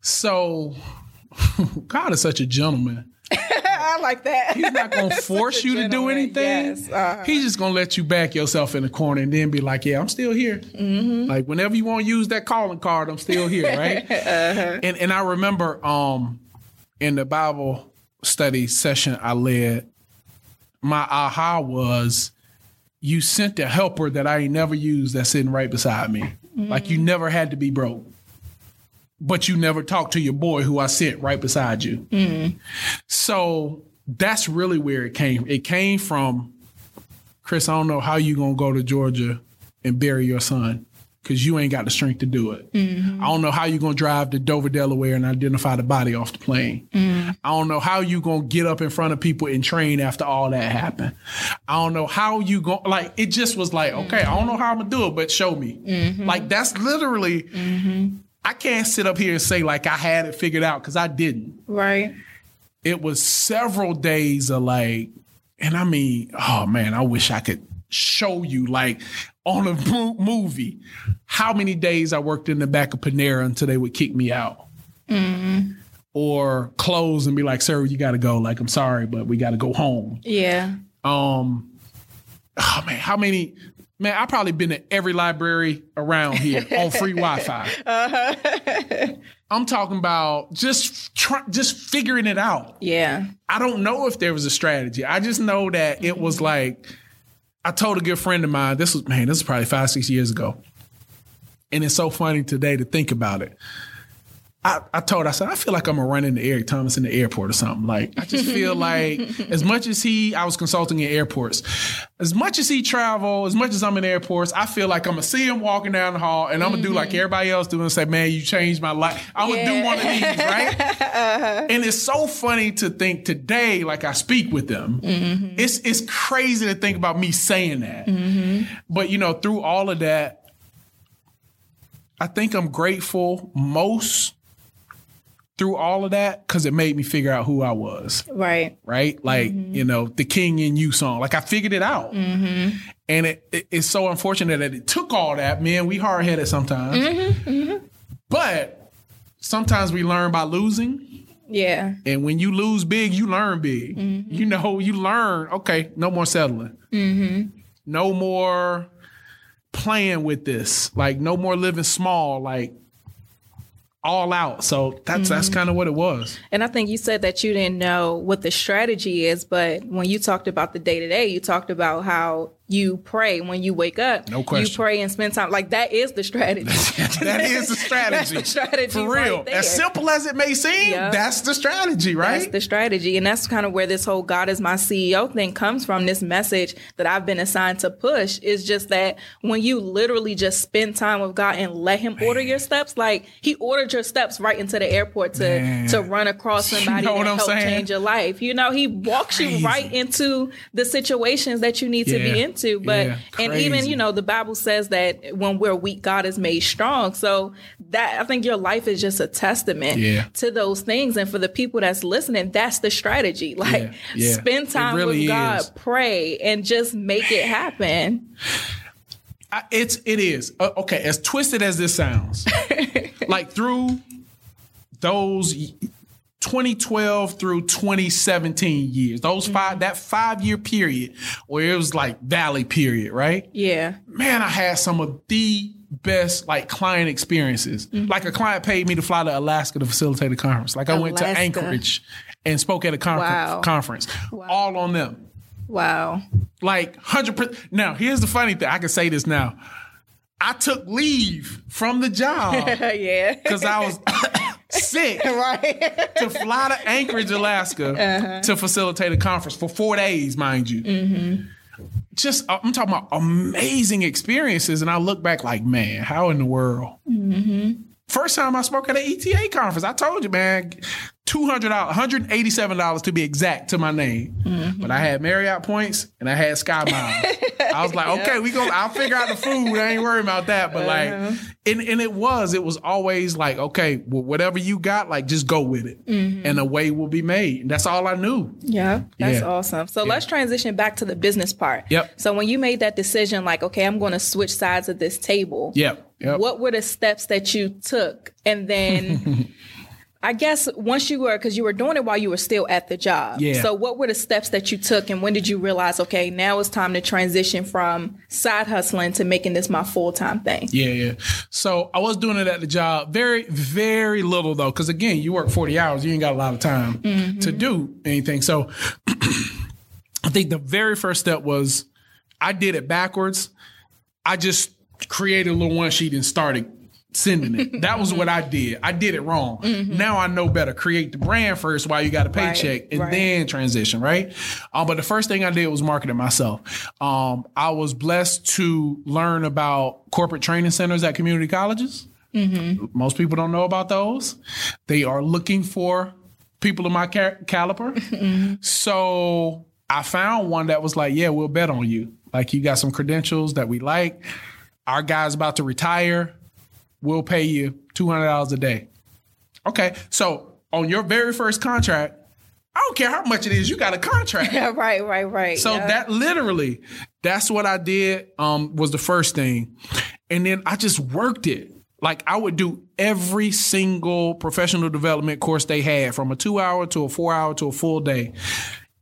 So God is such a gentleman. I like that. He's not gonna force you to do anything. yes, uh-huh. He's just gonna let you back yourself in the corner and then be like, "Yeah, I'm still here. Mm-hmm. Like whenever you want to use that calling card, I'm still here, right?" Uh-huh. And and I remember um in the Bible study session I led, my aha was, "You sent a helper that I ain't never used that's sitting right beside me. Like Mm-hmm. you never had to be broke." But you never talked to your boy who I sent right beside you. So that's really where it came. It came from Chris. I don't know how you gonna go to Georgia and bury your son because you ain't got the strength to do it. Mm-hmm. I don't know how you're gonna drive to Dover, Delaware, and identify the body off the plane. Mm-hmm. I don't know how you're gonna get up in front of people and train after all that happened. I don't know how you going like. It just was like, okay, I don't know how I'm gonna do it, but show me. Mm-hmm. Like that's literally. I can't sit up here and say like I had it figured out because I didn't right. it was several days of like, and I mean, oh man, I wish I could show you like on a movie how many days I worked in the back of Panera until they would kick me out. Mm-hmm. Or close and be like, sir, you gotta go. Like, I'm sorry, but we gotta go home. Yeah. Um, oh man, how many? Man, I probably been to every library around here on free Wi-Fi. Uh-huh. I'm talking about just try, just figuring it out. Yeah. I don't know if there was a strategy. I just know that it was mm-hmm. like I told a good friend of mine. This was man, this is probably five six years ago, and it's so funny today to think about it. I, I told her, I said I feel like I'm gonna run into Eric Thomas in the airport or something. Like I just feel like as much as he, I was consulting in airports, as much as he travel, as much as I'm in airports, I feel like I'm gonna see him walking down the hall, and I'm gonna do like mm-hmm. everybody else do and say, "Man, you changed my life." I'm gonna do one of these, right? Uh-huh. And it's so funny to think today, like I speak with them. Mm-hmm. It's it's crazy to think about me saying that. Mm-hmm. But you know, through all of that, I think I'm grateful most through all of that because it made me figure out who I was. Right. Right, like mm-hmm. you know, the King in You song. Like I figured it out, mm-hmm. and it, it- it's so unfortunate that it took all that. Man, we hard headed sometimes, mm-hmm. but sometimes we learn by losing. Yeah. And when you lose big, you learn big. You know, you learn, okay, no more settling. No more playing with this. Like, no more living small, like all out. So that's that's mm-hmm. kind of what it was. And I think you said that you didn't know what the strategy is, but when you talked about the day to day, you talked about how you pray when you wake up. No question. You pray and spend time. Like that is the strategy. that is the strategy. That's the strategy For real. there. as simple as it may seem, Yep. that's the strategy, right? That's the strategy. And that's kind of where this whole God is my CEO thing comes from. This message that I've been assigned to push is just that when you literally just spend time with God and let Him order your steps, like He ordered your steps right into the airport to Man. to run across You somebody know to help saying? change your life. You know, He walks Crazy. you right into the situations that you need to be Yeah. Into. But Yeah. and even, you know, the Bible says that when we're weak, God is made strong. So that I think your life is just a testament Yeah. to those things. And for the people that's listening, that's the strategy. Like yeah. spend time really with God, is. pray, and just make it happen. I, it's it is uh, okay. As twisted as this sounds, like through those 2012 through 2017 years, those Mm-hmm. five that five year period where it was like valley period, right? Yeah. Man, I had some of the best like client experiences. Mm-hmm. Like a client paid me to fly to Alaska to facilitate a conference. Like I went to Anchorage and spoke at a confer- Wow. conference, all on them Wow. like hundred percent. Now, here's the funny thing. I can say this now. I took leave from the job yeah. because I was sick right. to fly to Anchorage, Alaska, Uh-huh. to facilitate a conference for four days, mind you. Mm-hmm. Just, uh, I'm talking about amazing experiences, and I look back like, man, how in the world? Mm-hmm. First time I spoke at an ETA conference, I told you, man, two hundred dollars, one hundred eighty-seven dollars to be exact to my name. Mm-hmm. But I had Marriott points and I had Sky Miles. I was like, okay, we go. I'll figure out the food. I ain't worried about that. But like, Uh-huh. and and it was, it was always like, okay, well, whatever you got, like, just go with it, Mm-hmm. and a way will be made. And that's all I knew. Yeah, that's Yeah. awesome. So let's transition back to the business part. Yep. So when you made that decision, like, okay, I'm going to switch sides of this table. Yep. Yep. What were the steps that you took? And then I guess once you were, because you were doing it while you were still at the job. Yeah. So what were the steps that you took? And when did you realize, okay, now it's time to transition from side hustling to making this my full time thing? Yeah, yeah. So I was doing it at the job. Very, very little though, because again, you work forty hours. You ain't got a lot of time mm-hmm. to do anything. So I think the very first step was I did it backwards. I just created a little one sheet and started sending it. That was what I did. I did it wrong. Now I know better. Create the brand first while you got a Right, paycheck and right. then transition, right? Um, but the first thing I did was market it myself. Um, I was blessed to learn about corporate training centers at community colleges. Most people don't know about those. They are looking for people of my ca- caliber. So I found one that was like, yeah, we'll bet on you. Like you got some credentials that we like. Our guy's about to retire. We'll pay you two hundred dollars a day. Okay, so on your very first contract, I don't care how much it is, you got a contract. Yeah, right, right, right. So Yeah. that literally, that's what I did. Um, was the first thing, and then I just worked it. Like I would do every single professional development course they had, from a two hour to a four hour to a full day.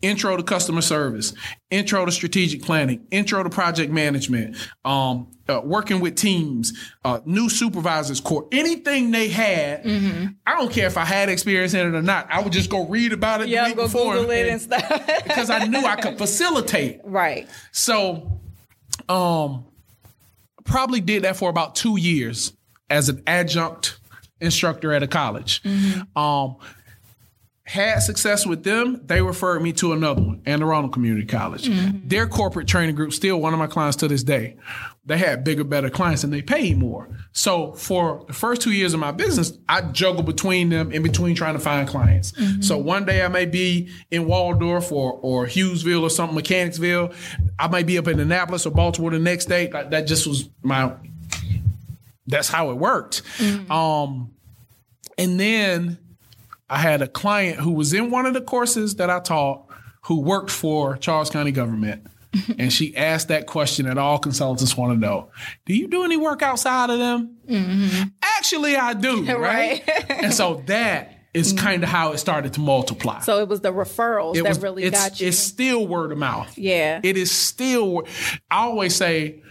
Intro to customer service, intro to strategic planning, intro to project management, um, uh, working with teams, uh, new supervisors court, anything they had. Mm-hmm. I don't care if I had experience in it or not. I would just go read about it. yeah, go before Google it and stuff. because I knew I could facilitate. right. So, um, probably did that for about two years as an adjunct instructor at a college. Um, had success with them. They referred me to another one, Anne Arundel Community College. Their corporate training group, still one of my clients to this day. They had bigger, better clients and they paid more. So for the first two years of my business, I juggle between them in between trying to find clients. So one day I may be in Waldorf or, or Hughesville or something, Mechanicsville. I might be up in Annapolis or Baltimore the next day. Like, that just was my, that's how it worked. Um, and then I had a client who was in one of the courses that I taught who worked for Charles County government. and she asked that question that all consultants want to know. Do you do any work outside of them? Mm-hmm. actually I do, right? Right. and so that is mm-hmm. kind of how it started to multiply. So it was the referrals it that was, really got you. It's still word of mouth. Yeah. It is still. I always say.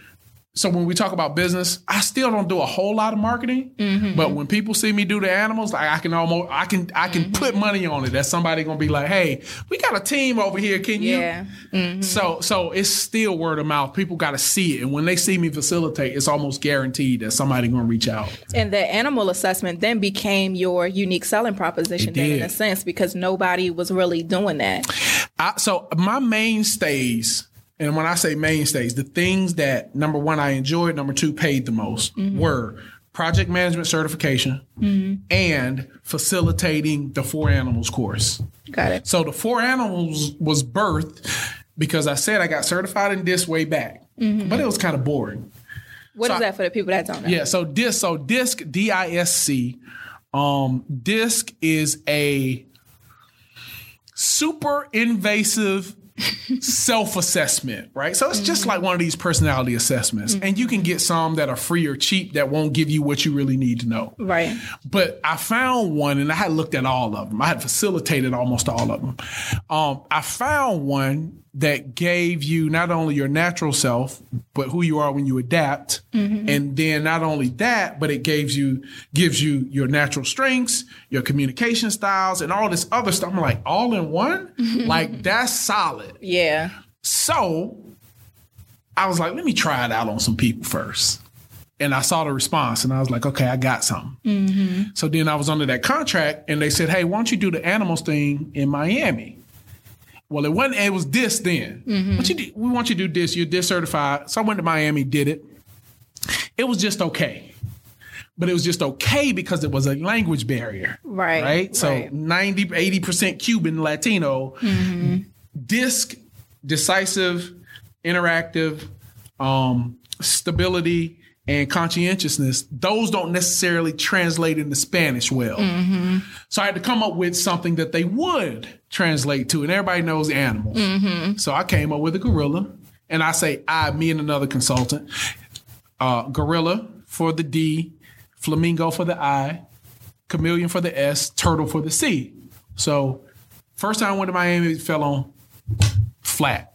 So when we talk about business, I still don't do a whole lot of marketing. Mm-hmm. But when people see me do the animals, like I can almost, I can, I can put Mm-hmm. money on it. That somebody gonna be like, "Hey, we got a team over here. Can you?" Yeah. Mm-hmm. So, so it's still word of mouth. People got to see it, and when they see me facilitate, it's almost guaranteed that somebody gonna reach out. And the animal assessment then became your unique selling proposition then in a sense because nobody was really doing that. I, so my mainstays, and when I say mainstays, the things that number one I enjoyed, number two paid the most mm-hmm. were project management certification mm-hmm. and facilitating the four animals course. Got it. So the four animals was birthed because I said I got certified in this way back, mm-hmm. but it was kind of boring. What is So I- that for the people that don't know? Yeah, so DISC, so DISC, D I S C, um, DISC is a super invasive self-assessment, right? So it's just like one of these personality assessments, and you can get some that are free or cheap that won't give you what you really need to know. Right. But I found one, and I had looked at all of them. I had facilitated almost all of them. Um, I found one that gave you not only your natural self, but who you are when you adapt, mm-hmm. and then not only that, but it gives you gives you your natural strengths, your communication styles, and all this other stuff. I'm like, all in one, like that's solid. Yeah. So I was like, let me try it out on some people first. And I saw the response and I was like, okay, I got something. Mm-hmm. So then I was under that contract and they said, hey, why don't you do the animals thing in Miami? Well, it wasn't, it was this then. What you do, we want you to do this, you're this certified. So I went to Miami, did it. It was just okay. But it was just okay because it was a language barrier. Right, Right. So right. 90, 80% Cuban, Latino, DISC, decisive, interactive, um, stability, and conscientiousness, those don't necessarily translate into Spanish well. So I had to come up with something that they would translate to, and everybody knows animals. So I came up with a gorilla, and I say I, me and another consultant, uh, gorilla for the D, flamingo for the I, chameleon for the S, turtle for the C. So first time I went to Miami, it fell on flat.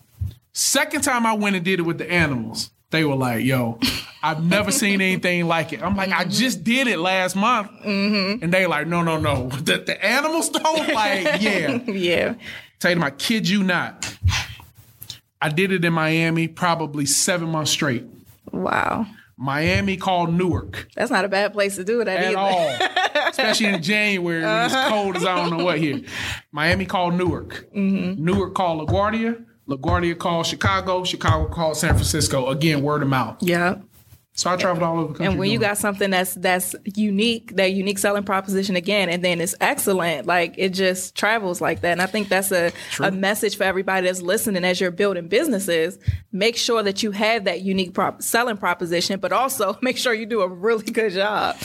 Second time I went and did it with the animals, they were like, yo, I've never seen anything like it. I'm like, I mm-hmm. just did it last month. Mm-hmm. And they like, no, no, no. The, the animals don't like, yeah. Yeah. Tell them, I kid you not. I did it in Miami probably seven months straight. Wow. Miami called Newark That's not a bad place to do it at either. all, especially in January when it's uh-huh. cold as I don't know what here. Miami called Newark. Mm-hmm. Newark called LaGuardia. LaGuardia called Chicago. Chicago called San Francisco. Again, word of mouth. Yeah. So I traveled all over the country. And when you got something that's that's unique, that unique selling proposition again, and then it's excellent, like it just travels like that. And I think that's a, a message for everybody that's listening as you're building businesses. Make sure that you have that unique prop- selling proposition, but also make sure you do a really good job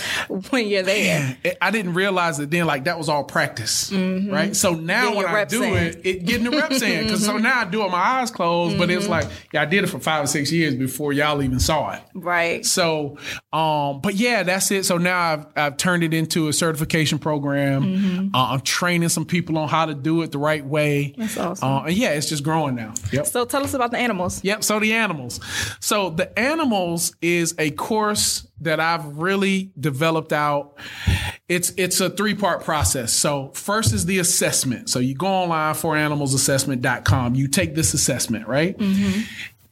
when you're there. I didn't realize it then. Like that was all practice, mm-hmm. right? So now Getting when I do in. it, it getting the reps in. Because so mm-hmm. now I do it with my eyes closed, but it's mm-hmm. like yeah, I did it for five or six years before y'all even saw it. Right. So, um, but yeah, that's it. So now I've I've turned it into a certification program. Mm-hmm. Uh, I'm training some people on how to do it the right way. That's awesome. Uh, and yeah, it's just growing now. Yep. So tell us about the animals. Yep. So the animals. So the animals is a course that I've really developed out. It's it's a three part process. So first is the assessment. So you go online for animalsassessment.com. You take this assessment, right?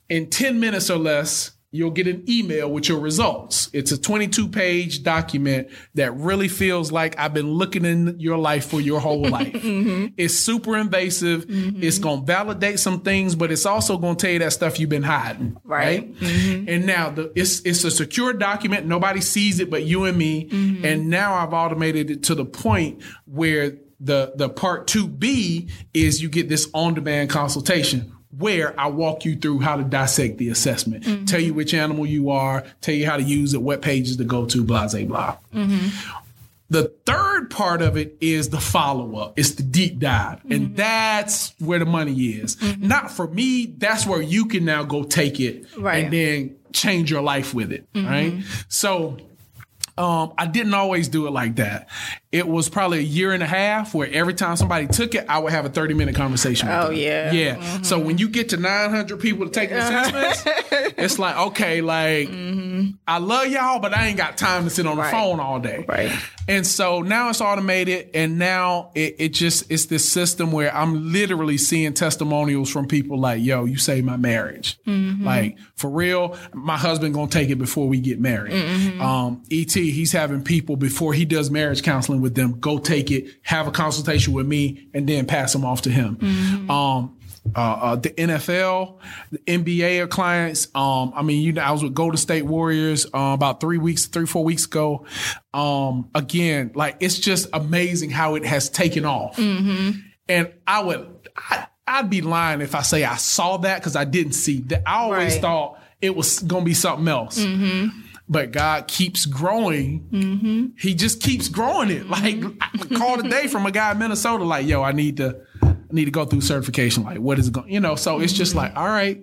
In 10 minutes or less, you'll get an email with your results. It's a 22 page document that really feels like I've been looking in your life for your whole life. Mm-hmm. It's super invasive. Mm-hmm. It's going to validate some things, but it's also going to tell you that stuff you've been hiding. Right. Right. Mm-hmm. And now the, it's, it's a secure document. Nobody sees it but you and me. And now I've automated it to the point where the, the part 2B is you get this on demand consultation where I walk you through how to dissect the assessment, mm-hmm. tell you which animal you are, tell you how to use it, what pages to go to, blah, blah, blah. Mm-hmm. The third part of it is the follow up. It's the deep dive. And mm-hmm. that's where the money is. Not for me, that's where you can now go take it Right. and then change your life with it. Right. So Um, I didn't always do it like that. It was probably a year and a half where every time somebody took it, I would have a 30 minute conversation with Oh, them. yeah. Yeah. Mm-hmm. So when you get to 900 people to take an assessment, it's like, okay, like, mm-hmm. I love y'all, but I ain't got time to sit on the Right. phone all day. Right. And so now it's automated, and now it, it just it's this system where I'm literally seeing testimonials from people like, "Yo, you saved my marriage." Mm-hmm. Like for real, my husband gonna take it before we get married. Um, ET, he's having people before he does marriage counseling with them go take it, have a consultation with me, and then pass them off to him. Um, uh, uh, the NFL, the NBA are clients. Um, I mean, you know, I was with Golden State Warriors uh, about three weeks, three four weeks ago. Um, again, like it's just amazing how it has taken off. And I would, I, I'd be lying if I say I saw that because I didn't see that. I always Right. thought it was gonna be something else. But God keeps growing. Mm-hmm. He just keeps growing it. Mm-hmm. Like I called a day from a guy in Minnesota, like, yo, I need to I need to go through certification. Like, what is it going you know? So it's just mm-hmm. like, all right.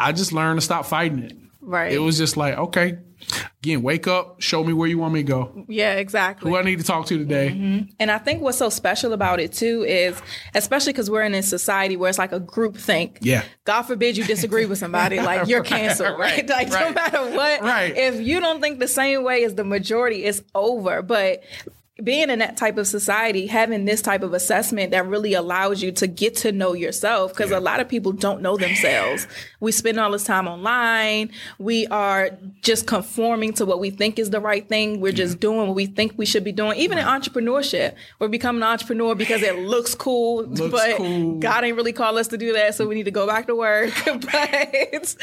I just learned to stop fighting it. Right. It was just like, okay, again, wake up, show me where you want me to go. Yeah, exactly. Who I need to talk to today. Mm-hmm. And I think what's so special about it too is, especially because we're in a society where it's like a group think. Yeah. God forbid you disagree with somebody, like you're canceled, right? Right, Like no matter what, Right. if you don't think the same way as the majority, it's over. But being in that type of society, having this type of assessment that really allows you to get to know yourself, because a lot of people don't know themselves. We spend all this time online. We are just conforming to what we think is the right thing. We're just doing what we think we should be doing. Even in entrepreneurship, we're becoming an entrepreneur because it looks cool, Looks but cool. God ain't really called us to do that, so we need to go back to work. but,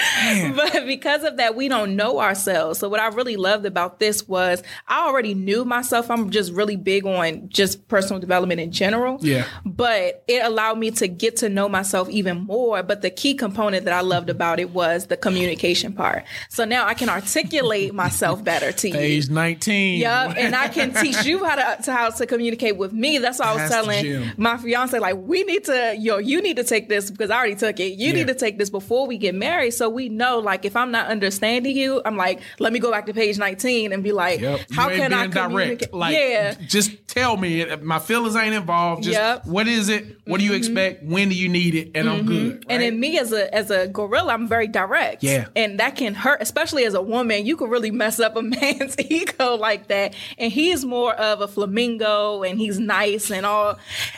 but because of that, we don't know ourselves. So what I really loved about this was I already knew myself. I'm just really big on just personal development in general. Yeah. But it allowed me to get to know myself even more. But the key component that I loved about it was the communication part. So now I can articulate myself better to you. Page 19. Yep, and I can teach you how to, to how to communicate with me. That's why I was telling my fiance like we need to yo you need to take this because I already took it. You Yeah. need to take this before we get married so we know like if I'm not understanding you, I'm like let me go back to page 19 and be like Yep. how can I communicate? direct. Like, yeah. Just tell me. My feelings ain't involved. Just Yep. what is it? What do you mm-hmm. expect? When do you need it? And I'm mm-hmm. good. And in me as a as a gorilla, I'm very direct. Yeah. And that can hurt, especially as a woman. You can really mess up a man's ego like that. And he's more of a flamingo and he's nice and all.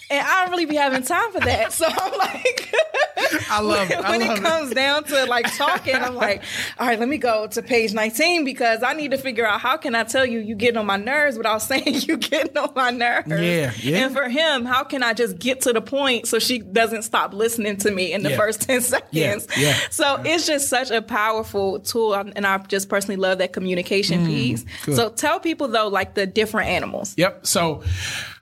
And I don't really be having time for that. So I'm like I love it. I when love it comes down to like talking, I'm like, all right, let me go to page 19 because I need to figure out how can I tell you you get on my nerves without saying you getting on my nerves. Yeah, yeah. And for him, how can I just get to the point so she doesn't stop listening to me in the Yeah. first 10 seconds? Yeah, yeah. So it's just such a powerful tool. Um, and I just personally love that communication mm, piece. Mm, good. So tell people though, like the different animals. Yep. So,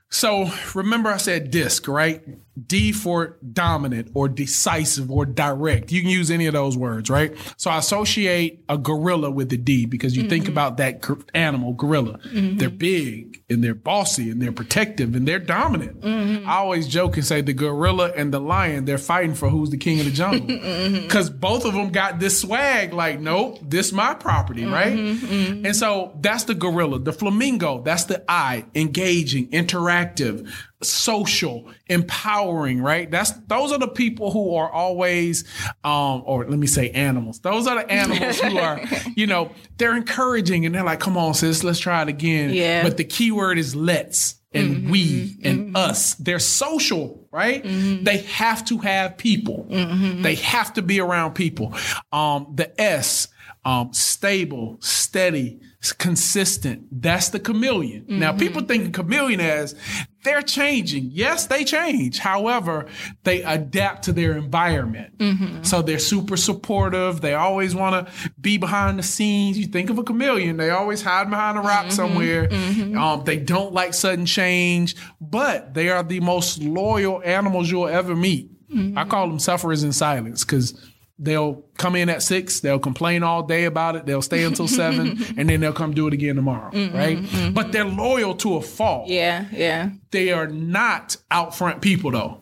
so remember I said DISC, right? D for dominant or decisive or direct. You can use any of those words, right? So I associate a gorilla with the D because you think mm-hmm. about that animal, gorilla. Mm-hmm. They're big and they're bossy and they're protective and they're dominant. Mm-hmm. I always joke and say the gorilla and the lion, they're fighting for who's the king of the jungle. Mm-hmm. Because both of them got this swag, like, nope, this my property, mm-hmm. right? And so that's the gorilla. The flamingo, that's the I, engaging, interactive, social, empowering, right? That's those are the people who are always, um, or let me say animals. Those are the animals who are, you know, they're encouraging and they're like, come on, sis, let's try it again. Yeah. But the key word is let's and we and us. They're social, right? They have to have people. They have to be around people. Um, the S, um, stable, steady, consistent. That's the chameleon. Now, mm-hmm. people think chameleon as they're changing. Yes, they change. However, they adapt to their environment. Mm-hmm. So they're super supportive. They always want to be behind the scenes. You think of a chameleon, they always hide behind a rock mm-hmm. somewhere. Um, they don't like sudden change, but they are the most loyal animals you'll ever meet. I call them sufferers in silence because they'll come in at six, they'll complain all day about it, they'll stay until seven, and then they'll come do it again tomorrow, mm-hmm, right? Mm-hmm. But they're loyal to a fault Yeah, yeah. they are not out front people though.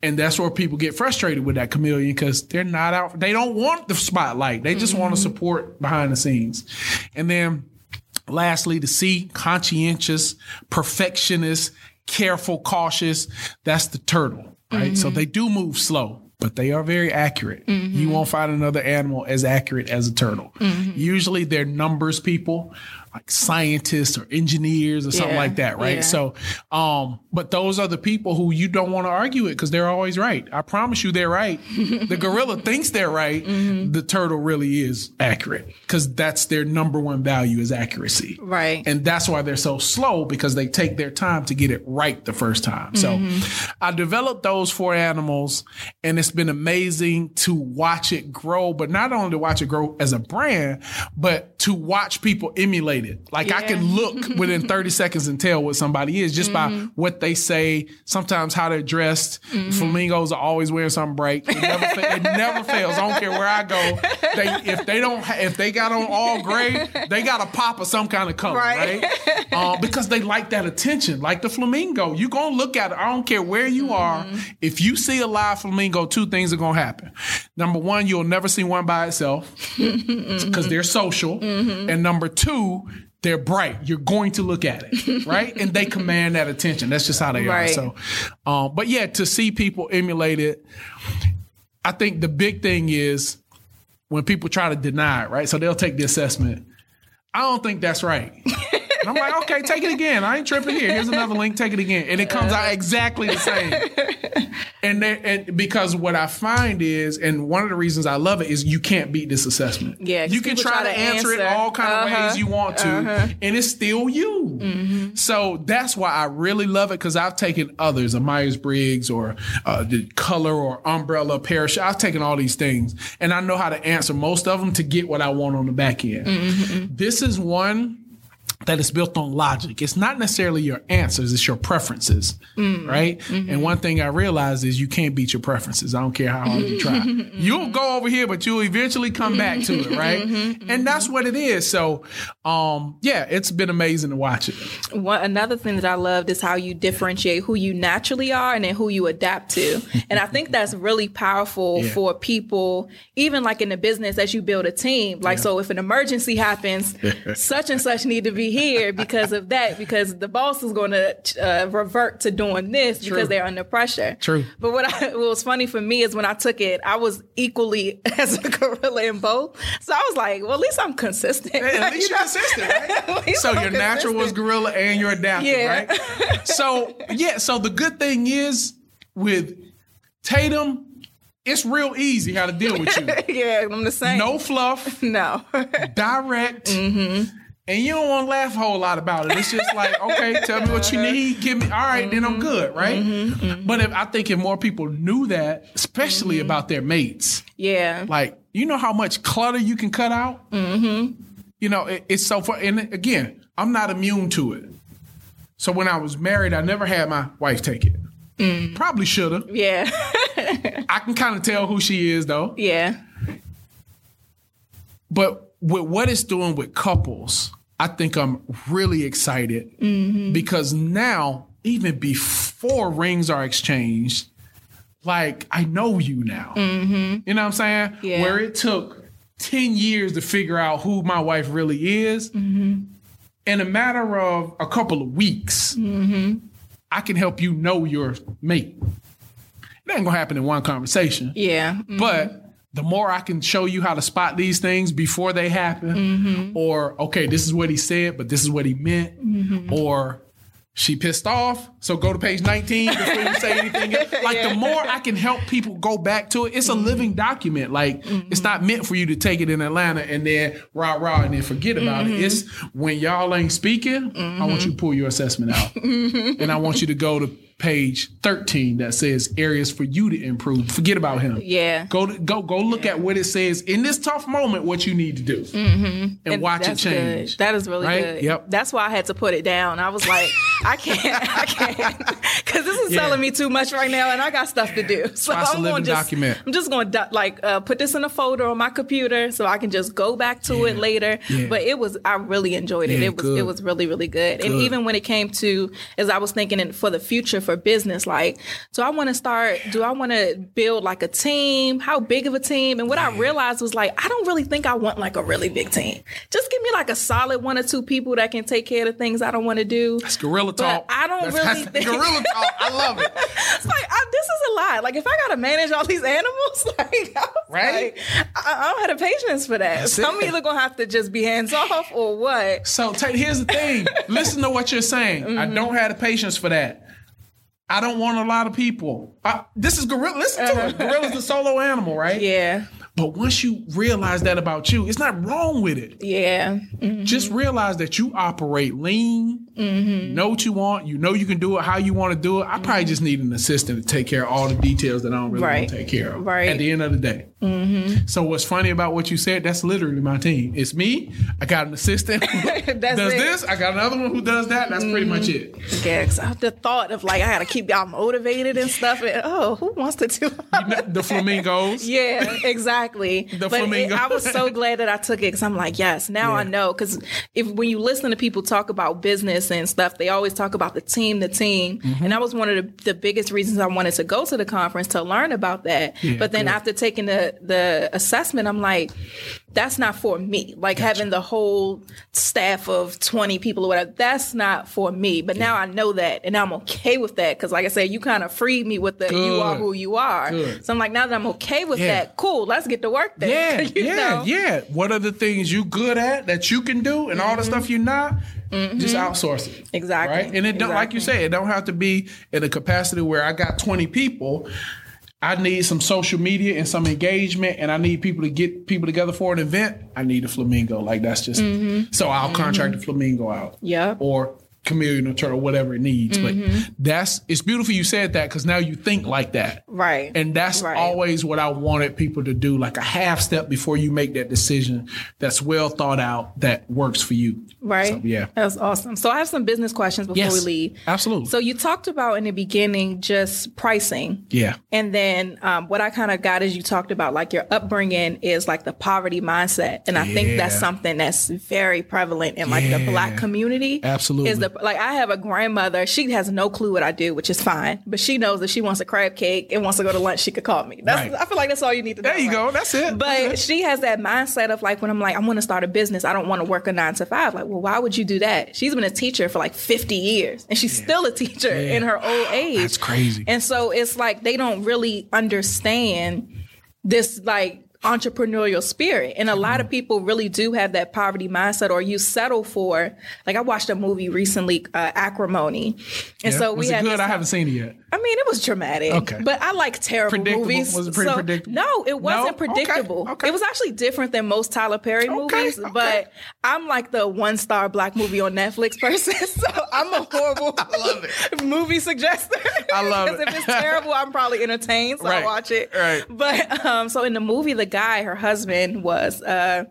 And that's where people get frustrated with that chameleon because they're not out. They don't want the spotlight. They just want to mm-hmm. support behind the scenes. And then Lastly, the C, conscientious, perfectionist, careful, cautious. That's the turtle, right? So they do move slow, but they are very accurate. You mm-hmm. won't find another animal as accurate as a turtle. Mm-hmm. Usually they're numbers people, like scientists or engineers or something Yeah, like that, right? yeah. So, um, but those are the people who you don't want to argue with because they're always right. I promise you they're right. the gorilla thinks they're right. Mm-hmm. The turtle really is accurate because that's their number one value is accuracy. Right. And that's why they're so slow because they take their time to get it right the first time. So Mm-hmm. I developed those four animals and it's been amazing to watch it grow, but not only to watch it grow as a brand, but to watch people emulate Like I can look within 30 seconds and tell what somebody is just by mm-hmm. what they say, sometimes how they're dressed. Mm-hmm. Flamingos are always wearing something bright. It never, fa- it never fails. I don't care where I go. They, if they don't, ha- if they got on all gray, they got a pop of some kind of color, Right. right? uh, because they like that attention. Like the flamingo, you're gonna look at it. I don't care where you mm-hmm. are. If you see a live flamingo, two things are gonna happen. Number one, you'll never see one by itself because they're social, and number two. They're bright. You're going to look at it, right? and they command that attention. That's just how they Right. are. So, um, but yeah, to see people emulate it, I think the big thing is when people try to deny it, right? So they'll take the assessment. I don't think that's right. And I'm like, okay, take it again. I ain't tripping here. Here's another link. Take it again, and it comes out exactly the same. And they, and because what I find is, and one of the reasons I love it is you can't beat this assessment. Yeah, you can try, try to to answer, it all kind of Uh-huh. ways you want to, and it's still you. So that's why I really love it because I've taken others, a Myers Briggs or uh, the color or umbrella parachute. I've taken all these things, and I know how to answer most of them to get what I want on the back end. This is one that is built on logic. It's not necessarily your answers, it's your preferences, mm-hmm. right? Mm-hmm. And one thing I realized is you can't beat your preferences. I don't care how hard you try. You'll go over here, but you'll eventually come back to it, mm-hmm. right? And that's what it is. So, um, yeah, it's been amazing to watch it. One, another thing that I loved is how you differentiate who you naturally are and then who you adapt to. and I think that's really powerful Yeah. for people, even like in the business as you build a team. Like, so if an emergency happens, such and such need to be here because of that, because the boss is going to uh, revert to doing this True. because they're under pressure. True. But what, I, what was funny for me is when I took it, I was equally as a gorilla in both. So I was like, well, at least I'm consistent. At least You you're consistent, right? Least so I'm your natural was gorilla and you're adaptive, Yeah. right? So yeah, so the good thing is with Tatum, it's real easy how to deal with you. yeah, I'm the same. No fluff, No. direct. Mm-hmm. And you don't want to laugh a whole lot about it. It's just like, okay, tell me what you need. Give me, all right, then Mm-hmm. I'm good, right? But if I think if more people knew that, especially Mm-hmm. about their mates, yeah. like, you know how much clutter you can cut out? Mm-hmm. You know, it, it's so fun. And again, I'm not immune to it. So when I was married, I never had my wife take it. Mm. Probably should have. Yeah. I can kind of tell who she is though. yeah. But with what it's doing with couples, I think I'm really excited Mm-hmm. because now, even before rings are exchanged, like I know you now. You know what I'm saying? Mm-hmm. Yeah. Where it took 10 years to figure out who my wife really is, Mm-hmm. in a matter of a couple of weeks, Mm-hmm. I can help you know your mate. It ain't gonna happen in one conversation. Yeah. But the more I can show you how to spot these things before they happen, Mm-hmm. or okay, this is what he said, but this is what he meant, Mm-hmm. or she pissed off, so go to page 19 before you say anything. else. Like the more I can help people go back to it, it's a Mm-hmm. living document. Like it's not meant for you to take it in Atlanta and then rah rah and then forget about Mm-hmm. it. It's when y'all ain't speaking, I want you to pull your assessment out. Mm-hmm. and I want you to go to page 13 that says areas for you to improve. Forget about him. Yeah. Go to, go go look at what it says in this tough moment. What you need to do, and, watch it change. Good. That is really Right? good. Yep. That's why I had to put it down. I was like, I can't, I can't, because this is Yeah. telling me too much right now, and I got stuff to do. So Try I'm going and to just, document. I'm just going to like uh, put this in a folder on my computer so I can just go back to it later. Yeah. But it was, I really enjoyed it. Yeah, it was, good. it was really, really good. And even when it came to, as I was thinking in, for the future for business, like, do I want to start? Do I want to build like a team? How big of a team? And what I realized was like, I don't really think I want like a really big team. Just give me like a solid one or two people that can take care of the things I don't want to do. It's gorilla talk. I don't That's- really that's think- gorilla talk. I love it. It's like I, this is a lot. Like if I gotta manage all these animals, like, I Right? like, I, I don't have the patience for that. That's so I'm it. either gonna have to just be hands off or what. So Tate, here's the thing. Listen to what you're saying. I Mm-hmm. don't have the patience for that. I don't want a lot of people. I, this is gorilla. Listen to it. Gorilla's the solo animal, right? Uh-huh. Yeah, But once you realize that about you, it's not wrong with it. yeah, Just realize that you operate lean. Mm-hmm. Know what you want. You know you can do it how you want to do it. I probably just need an assistant to take care of all the details that I don't really Right. want to take care of. Right. At the end of the day. So what's funny about what you said? That's literally my team. It's me. I got an assistant who does it. Mm-hmm. this. I got another one who does that. That's pretty much it. yeah. the thought of like I gotta keep y'all motivated and stuff. And, oh, who wants to do? The flamingos. Yeah, exactly. The but it. I was so glad that I took it because I'm like, yes, now I know. Because if when you listen to people talk about business and stuff, they always talk about the team, the team, Mm-hmm. and that was one of the, the biggest reasons I wanted to go to the conference to learn about that. Yeah, but then after taking the the assessment, I'm like, that's not for me. Like having the whole staff of 20 people or whatever, that's not for me. But now I know that, and I'm okay with that because, like I said, you kind of freed me with the you are who you are. Good. So I'm like, now that I'm okay with Yeah. that, cool, let's get to work then. Yeah, You yeah, know? yeah. What are the things you good at that you can do, and all the stuff you're not? Just outsource it. Mm-hmm. Exactly. Right, and it don't like you say, it don't have to be in a capacity where I got 20 people. I need some social media and some engagement, and I need people to get people together for an event. I need a flamingo. Like that's just so I'll contract a flamingo out. Mm-hmm. Or chameleon or turtle, whatever it needs. Mm-hmm. But that's it's beautiful you said that because now you think like that. Right. And that's Right. always what I wanted people to do, like a half step before you make that decision that's well thought out that works for you. Right. So, yeah. That's awesome. So I have some business questions before Yes. we leave. Absolutely. So you talked about in the beginning just pricing. Yeah. And then um, what I kind of got is you talked about like your upbringing is like the poverty mindset, and I think that's something that's very prevalent in like the black community. Absolutely. is the like I have a grandmother. She has no clue what I do, which is fine, but she knows that she wants a crab cake and wants to go to lunch. She could call me. That's Right. I feel like that's all you need to know. There you go. That's it. But That's it. she has that mindset of like when I'm like, I want to start a business, I don't want to work a nine to five. Like, well, why would you do that? She's been a teacher for like 50 years and she's still a teacher Yeah. in her old age. That's crazy. And so it's like they don't really understand this like entrepreneurial spirit. And a lot Mm-hmm. of people really do have that poverty mindset or you settle for like I watched a movie recently, uh, Acrimony. And Yeah. so we was had good? I haven't seen it yet. I mean, it was dramatic. Okay. But I like terrible movies. Was it pretty so- predictable? No, it wasn't Okay, predictable. okay. It was actually different than most Tyler Perry movies. okay. But I'm like the one star black movie on Netflix person. So I'm a horrible love movie suggester. I love it. Because it. if it's terrible, I'm probably entertained. So I watch it. right. But um, so in the movie, the guy, her husband, was uh,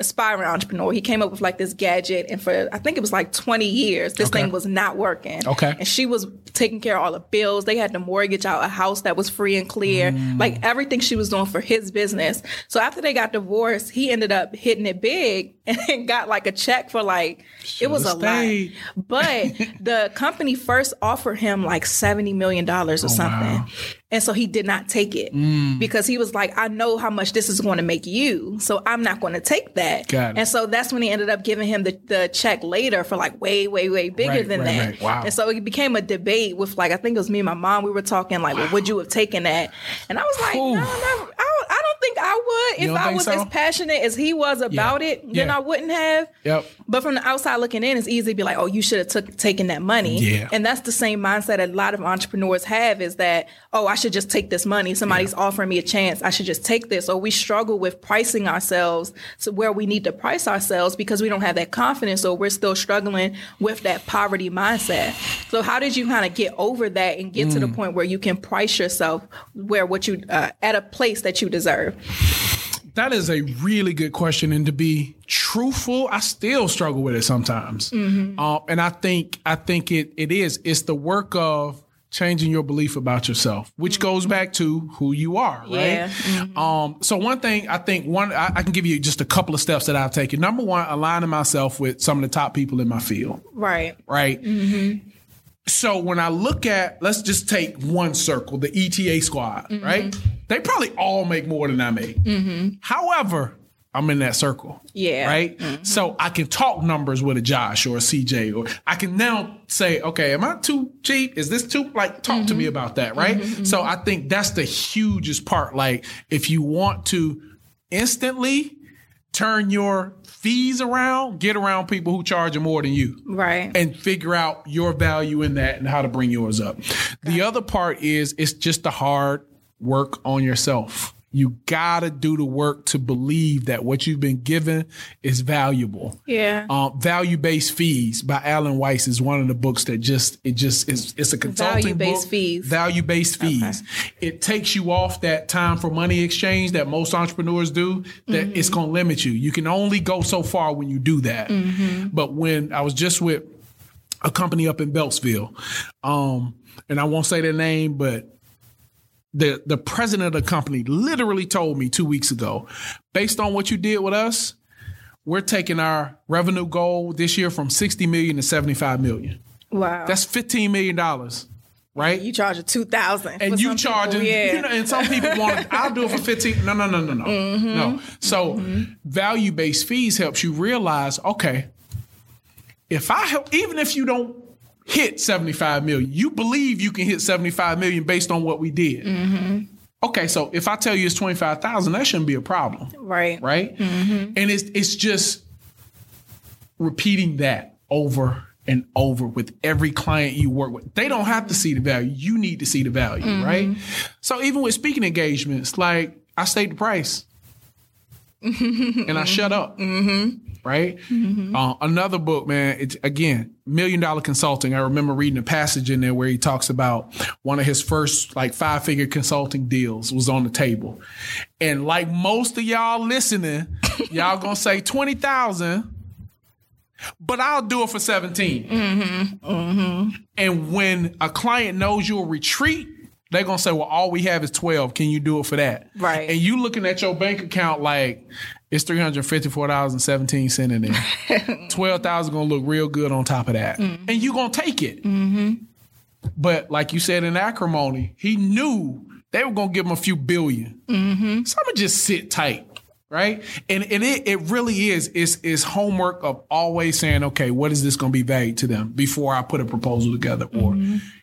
aspiring entrepreneur. He came up with like this gadget, and for I think it was like 20 years, this Okay. thing was not working. Okay. And she was taking care of all the bills. They had to mortgage out a house that was free and clear, Mm. like everything she was doing for his business. So after they got divorced, he ended up hitting it big and got like a check for like it was a stayed. lot. But the company first offered him like 70 million dollars or something. Oh, wow. And so he did not take it Mm. because he was like, I know how much this is going to make you, so I'm not going to take that. And so that's when he ended up giving him the, the check later for like way, way, way bigger Right, than right, that. right. Wow. And so it became a debate with like I think it was me and my mom. We were talking like, well, would you have taken that? And I was like, Ooh. no, never. I don't, I don't think I would. You If I was so? as passionate as he was about it, then Yeah. I wouldn't have. Yep. But from the outside looking in, it's easy to be like, oh, you should have took taken that money. Yeah. And that's the same mindset a lot of entrepreneurs have is that, oh, I should just take this money. Somebody's offering me a chance. I should just take this. Or we struggle with pricing ourselves to where we need to price ourselves because we don't have that confidence or we're still struggling with that poverty mindset. So how did you kind of get over that and get to Mm. the point where you can price yourself where what you uh, at a place that you deserve? That is a really good question, and to be truthful, I still struggle with it sometimes. Mm-hmm. Um, and I think I think it it is it's the work of changing your belief about yourself, which goes back to who you are, right? Yeah. Um, so one thing I think one I, I can give you just a couple of steps that I've taken. Number one, aligning myself with some of the top people in my field, Right. right? So when I look at, let's just take one circle, the ETA squad, mm-hmm. right? They probably all make more than I make. Mm-hmm. However, I'm in that circle. Yeah. Right. Mm-hmm. So I can talk numbers with a Josh or a CJ, or I can now say, okay, am I too cheap? Is this too like? Talk to me about that. Right. So I think that's the hugest part. Like, if you want to instantly turn your fees around, get around people who charge you more than you Right. and figure out your value in that and how to bring yours up. The other part is it's just the hard work on yourself. You gotta do the work to believe that what you've been given is valuable. yeah. Um, value based fees by Alan Weiss is one of the books that just it just is it's a consulting Value-based fees. Value based fees. It takes you off that time for money exchange that most entrepreneurs do. That Mm-hmm. it's gonna limit you. You can only go so far when you do that. Mm-hmm. But when I was just with a company up in Beltsville, um, and I won't say their name, but the the president of the company literally told me two weeks ago, based on what you did with us, we're taking our revenue goal this year from 60 million to 75 million. wow. That's 15 million dollars, right? you charge a two thousand, and you charging, yeah. you know, and some people want, I'll do it for 15. No, no, no, no, no. Mm-hmm. No. So value based fees helps you realize, okay, if I help, even if you don't hit 75 million, you believe you can hit 75 million based on what we did. Mm-hmm. Okay, so if I tell you it's 25,000, that shouldn't be a problem right. right? And it's it's just repeating that over and over with every client you work with. They don't have to see the value. You need to see the value, right? So even with speaking engagements, like I state the price. And I shut up. Right. Uh, another book, man. It's again million dollar consulting. I remember reading a passage in there where he talks about one of his first like five figure consulting deals was on the table, and like most of y'all listening, y'all gonna say twenty thousand, but I'll do it for 17 And when a client knows you'll retreat, they're gonna say, "Well, all we have is twelve. Can you do it for that?" Right. And you looking at your bank account like it's three hundred fifty four dollars and seventeen cent in there. Twelve thousand gonna look real good on top of that, mm-hmm. and you gonna take it. Mm-hmm. But like you said in acrimony, he knew they were gonna give him a few 1000000000 mm-hmm. So I'm gonna just sit tight. Right. And and it, it really is is is homework of always saying, okay, what is this gonna be valued to them before I put a proposal together? Or,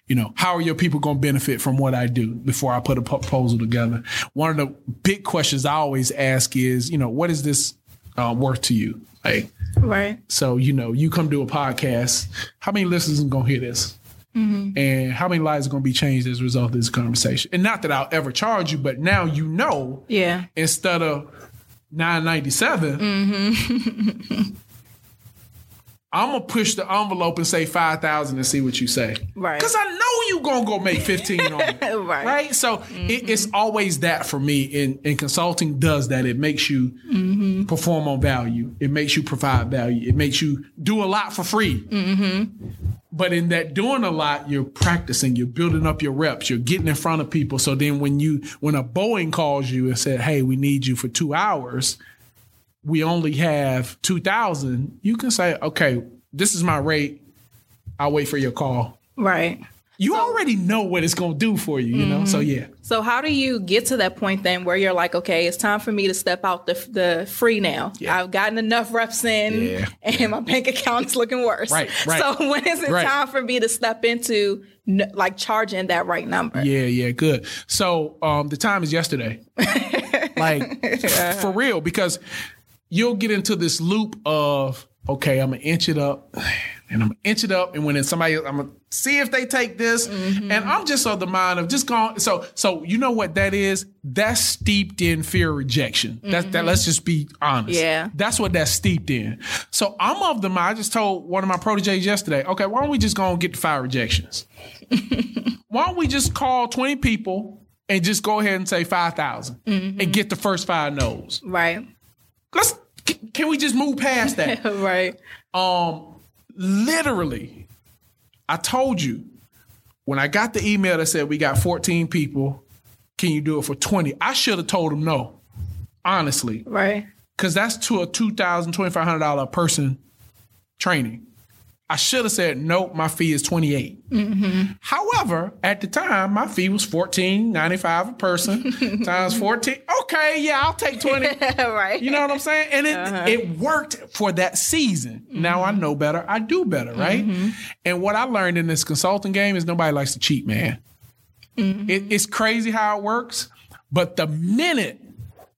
you know, how are your people gonna benefit from what I do before I put a proposal together? One of the big questions I always ask is, you know, what is this uh, worth to you? Like, Right. so, you know, you come do a podcast, how many listeners are going to hear this? And how many lives are going to be changed as a result of this conversation? And not that I'll ever charge you, but now you know Yeah. instead of 997 I'm gonna push the envelope and say five thousand and see what you say, Right. Because I know you gonna go make fifteen on it, Right. Right. So it, mm-hmm. it's always that for me. And, and consulting does that. It makes you mm-hmm. perform on value. It makes you provide value. It makes you do a lot for free. Mm-hmm. But in that doing a lot, you're practicing, you're building up your reps, you're getting in front of people. So then when you when a Boeing calls you and said, Hey, we need you for two hours, we only have two thousand, you can say, Okay, this is my rate. I'll wait for your call. Right. You already know what it's gonna do for you, you know? So yeah. So how do you get to that point then where you're like, okay, it's time for me to step out the the free now. Yeah. I've gotten enough reps in, Yeah. and my bank account is looking worse. Right, right. So when is it Right. time for me to step into like charging that right number? Yeah, yeah, good. So um, the time is yesterday. like for real, because you'll get into this loop of okay, I'm gonna inch it up, and I'm gonna inch it up, and when it's somebody, I'm gonna see if they take this, mm-hmm. and I'm just of the mind of just going. So, so you know what that is? That's steeped in fear of rejection. That's that. Mm-hmm. Let's just be honest. Yeah. that's what that's steeped in. So I'm of the mind. I just told one of my proteges yesterday. Okay, why don't we just go and get the five rejections? why don't we just call 20 people and just go ahead and say 5,000 and mm-hmm. get the first five no's? Right. Let's, can we just move past that? right. um, literally, I told you, when I got the email that said we got 14 people, can you do it for 20? I should have told them no, honestly, Right. because that's to a $2,000, $2,500 person training. I should have said nope. My fee is twenty mm-hmm. However, at the time, my fee was fourteen ninety five a person times fourteen. Okay, yeah, I'll take twenty. right. You know what I'm saying? And it uh-huh. it worked for that season. Now I mm-hmm. know better. I do better, right? Mm-hmm. And what I learned in this consulting game is nobody likes to cheat, man. It, it's crazy how it works. But the minute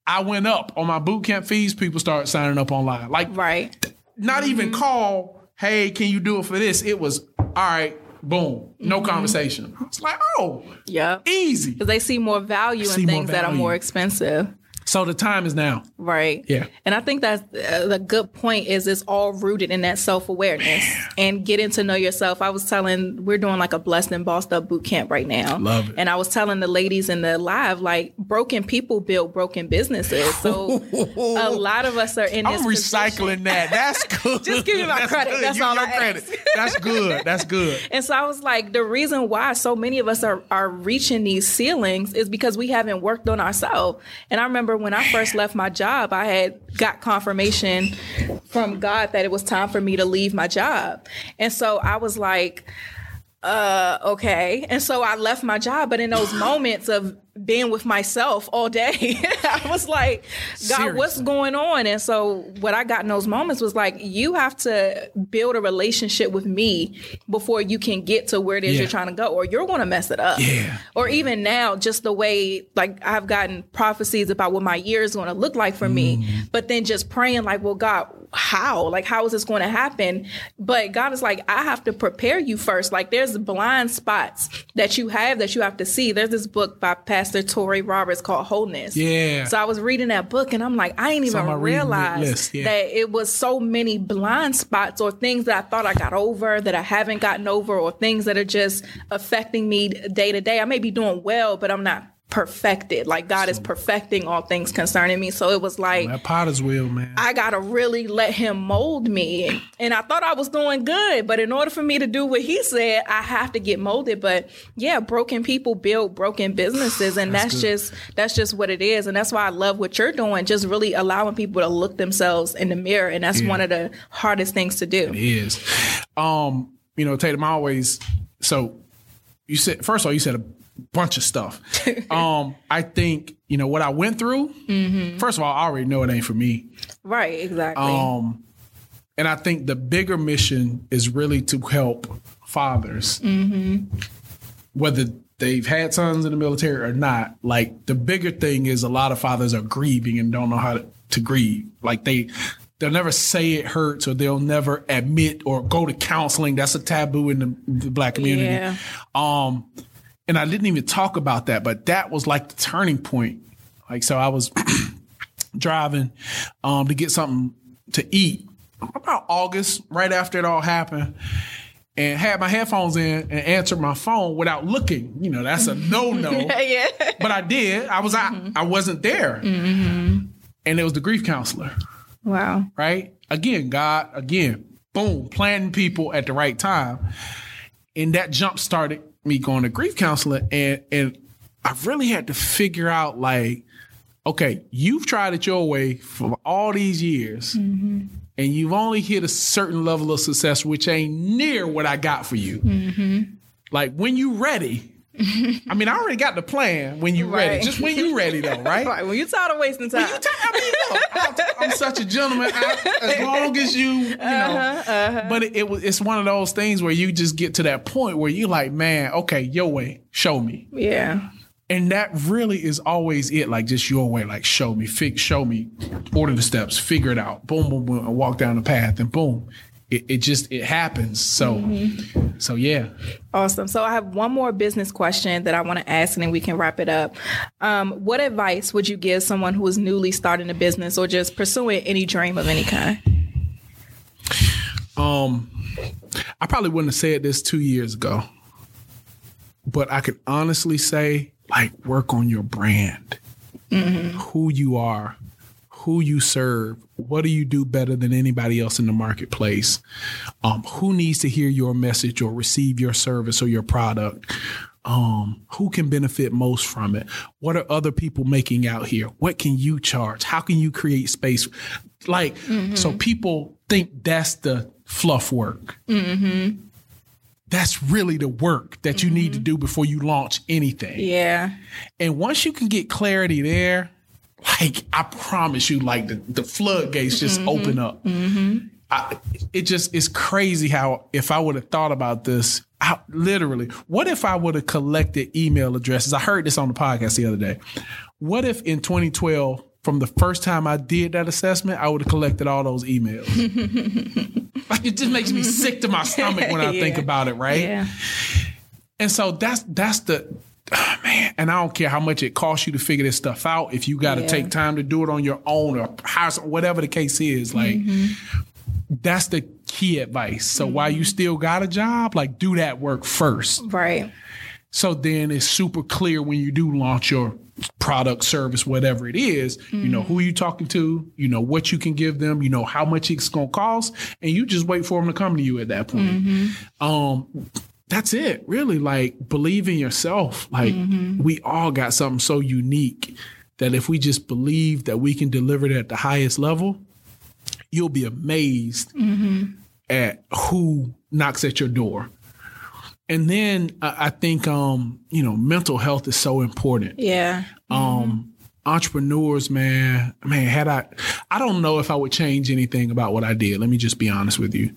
I went up on my boot camp fees, people start signing up online. Like right. not even call, hey, can you do it for this? It was all right, boom, no mm-hmm. conversation. It's like, oh, Yep. easy. Because they see more value in things that are more expensive. So the time is now. Right. Yeah. And I think that's uh, the good point is it's all rooted in that self awareness and getting to know yourself. I was telling, we're doing like a blessed and bossed up boot camp right now. Love it. And I was telling the ladies in the live, like broken people build broken businesses. So a lot of us are in I'm this position. recycling that. That's good. Just give me my That's credit. good. That's You- all your I credit. ask. That's good. That's good. And so I was like, the reason why so many of us are, are reaching these ceilings is because we haven't worked on ourselves. And I remember when I first left my job, I had got confirmation from God that it was time for me to leave my job. And so I was like, uh, okay. And so I left my job, but in those moments of being with myself all day, I was like, God, what's going on? And so what I got in those moments was like, you have to build a relationship with me before you can get to where it is Yeah. you're trying to go, or you're going to mess it up. Yeah. Or even now, just the way, like, I've gotten prophecies about what my year is going to look like for me, Mm. but then just praying, like, well, God, how? Like, how is this going to happen? But God is like, I have to prepare you first. Like, there's blind spots that you have that you have to see. There's this book by Pastor Touré Roberts called Wholeness. Yeah. So I was reading that book and I'm like, I ain't even realize yeah. that it was so many blind spots or things that I thought I got over that I haven't gotten over or things that are just affecting me day to day. I may be doing well, but I'm not perfected. Like God is perfecting all things concerning me. So it was like, That potter's wheel, man. I gotta really let him mold me. And I thought I was doing good, but in order for me to do what he said, I have to get molded. But yeah, broken people build broken businesses, and that's, just that's just what it is. And that's why I love what you're doing, just really allowing people to look themselves in the mirror. And that's one of the hardest things to do. is. Um, you know, Tatum I always so you said first of all, you said a bunch of stuff. um, I think, you know, what I went through, first of all, I already know it ain't for me. Right, exactly. Um, and I think the bigger mission is really to help fathers, whether they've had sons in the military or not. Like the bigger thing is a lot of fathers are grieving and don't know how to, to grieve. Like they, they'll never say it hurts or they'll never admit or go to counseling. That's a taboo in the, the black community. Yeah. Um, and I didn't even talk about that, but that was like the turning point. Like, so I was driving um, to get something to eat about August, right after it all happened, and had my headphones in and answered my phone without looking. You know, that's a no no. yeah. but I did. I was I, I wasn't there, Mm-hmm. and it was the grief counselor. Wow. Right again, God again, boom, planting people at the right time, and that jump started me going to grief counselor, and and I really had to figure out like, okay, you've tried it your way for all these years. Mm-hmm. And you've only hit a certain level of success, which ain't near what I got for you. Mm-hmm. Like when you ready, I mean, I already got the plan. When you ready, Right. just when you ready, though, right? Right. When you're tired of wasting time. You ta- I mean, look, I'm, such a gentleman. I, as long as you, you know. Uh-huh, uh-huh. But it, it was. It's one of those things where you just get to that point where you're like, man, okay, your way, show me, yeah. and that really is always it. Like just your way, like show me, fig, show me, order the steps, figure it out, boom, boom, boom, and walk down the path, and boom, it, it just it happens. So, so yeah. Awesome. So I have one more business question that I want to ask, and then we can wrap it up. Um, what advice would you give someone who is newly starting a business or just pursuing any dream of any kind? Um, I probably wouldn't have said this two years ago, but I could honestly say, like, work on your brand, who you are, who you serve, what do you do better than anybody else in the marketplace? Um, who needs to hear your message or receive your service or your product? Um, who can benefit most from it? What are other people making out here? What can you charge? How can you create space? Like, mm-hmm. so people think that's the fluff work. Mm-hmm. That's really the work that you mm-hmm. need to do before you launch anything. Yeah. And once you can get clarity there, like I promise you, like the, the floodgates just mm-hmm. open up. Mm-hmm. I, it just is crazy how if I would have thought about this, I, literally, what if I would have collected email addresses? I heard this on the podcast the other day. What if in 2012, from the first time I did that assessment, I would have collected all those emails? like it just makes me sick to my stomach when I yeah. think about it, right? Yeah. And so that's that's the oh, man, and I don't care how much it costs you to figure this stuff out. If you got to yeah. take time to do it on your own or house, whatever the case is, like mm-hmm. that's the key advice. So mm-hmm. while you still got a job, like do that work first, right? So then it's super clear when you do launch your product, service, whatever it is, mm-hmm. you know who you're talking to, you know what you can give them, you know how much it's gonna cost, and you just wait for them to come to you at that point. Mm-hmm. Um, that's it, really. Like believe in yourself. Like mm-hmm. we all got something so unique that if we just believe that we can deliver it at the highest level, you'll be amazed mm-hmm. at who knocks at your door. And then I think um, you know, mental health is so important. Yeah. Um mm-hmm. entrepreneurs, man, man, had I I don't know if I would change anything about what I did. Let me just be honest with you.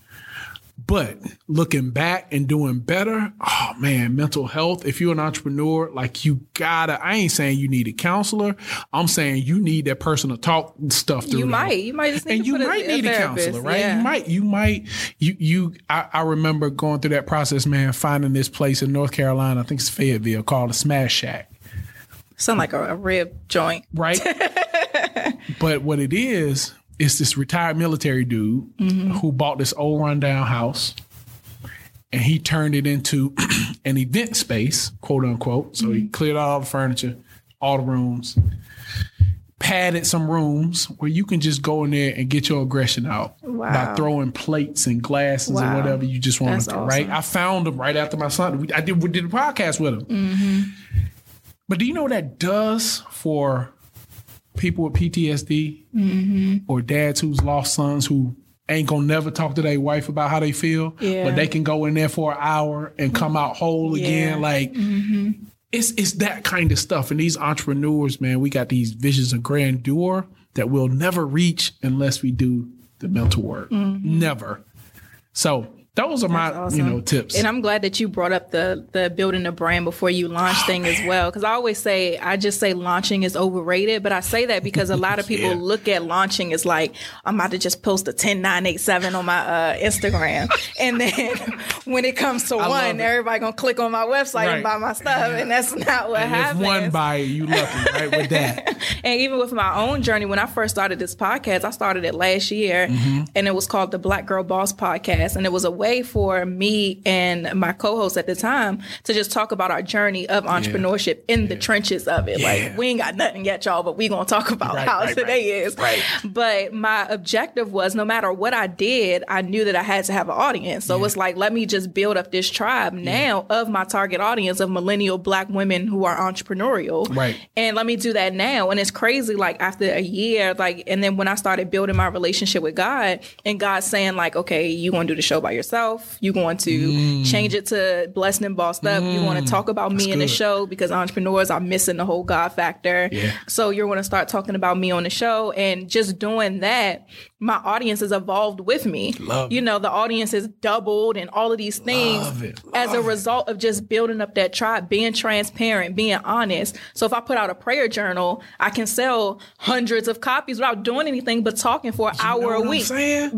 But looking back and doing better, oh man, mental health. If you're an entrepreneur, like you gotta, I ain't saying you need a counselor. I'm saying you need that person to talk stuff through. You might, you might just need and you might a, need a, a counselor, right? Yeah. You might, you might, you, you, I, I, remember going through that process, man, finding this place in North Carolina, I think it's Fayetteville called a Smash Shack. Sound like a, a rib joint. Right. but what it is, it's this retired military dude mm-hmm. who bought this old rundown house and he turned it into an event space, quote unquote. So mm-hmm. he cleared out all the furniture, all the rooms, padded some rooms where you can just go in there and get your aggression out wow. by throwing plates and glasses wow. and whatever you just want to, awesome. right? I found him right after my son. I did, we did a podcast with him. Mm-hmm. But do you know what that does for people with PTSD mm-hmm. or dads who's lost sons who ain't gonna never talk to their wife about how they feel, yeah. but they can go in there for an hour and come out whole yeah. again. Like mm-hmm. it's it's that kind of stuff. And these entrepreneurs, man, we got these visions of grandeur that we'll never reach unless we do the mental work. Mm-hmm. Never. So those are my awesome. you know tips and i'm glad that you brought up the the building a brand before you launch oh, thing man. as well because i always say i just say launching is overrated but i say that because a lot of people yeah. look at launching as like i'm about to just post a 10987 on my uh, instagram and then when it comes to I one everybody gonna click on my website right. and buy my stuff and that's not what and happens if one buy you lucky right with that and even with my own journey when i first started this podcast i started it last year mm-hmm. and it was called the black girl boss podcast and it was a way for me and my co-host at the time to just talk about our journey of entrepreneurship yeah. in yeah. the trenches of it. Yeah. Like we ain't got nothing yet, y'all, but we gonna talk about right, how right, today right. is. But my objective was no matter what I did, I knew that I had to have an audience. So it's like, let me just build up this tribe now of my target audience of millennial black women who are entrepreneurial. Right. And let me do that now. And it's crazy, like after a year, like, and then when I started building my relationship with God and God saying like, okay, you to do the show by yourself yourself. You want to mm. change it to blessed and bossed up. Mm. You want to talk about That's me in the show because entrepreneurs are missing the whole God factor. Yeah. So you're going to start talking about me on the show and just doing that my audience has evolved with me. Love you know, the audience has doubled and all of these things it. As a result of just building up that tribe, being transparent, being honest. So if I put out a prayer journal, I can sell hundreds of copies without doing anything but talking for an you hour a week.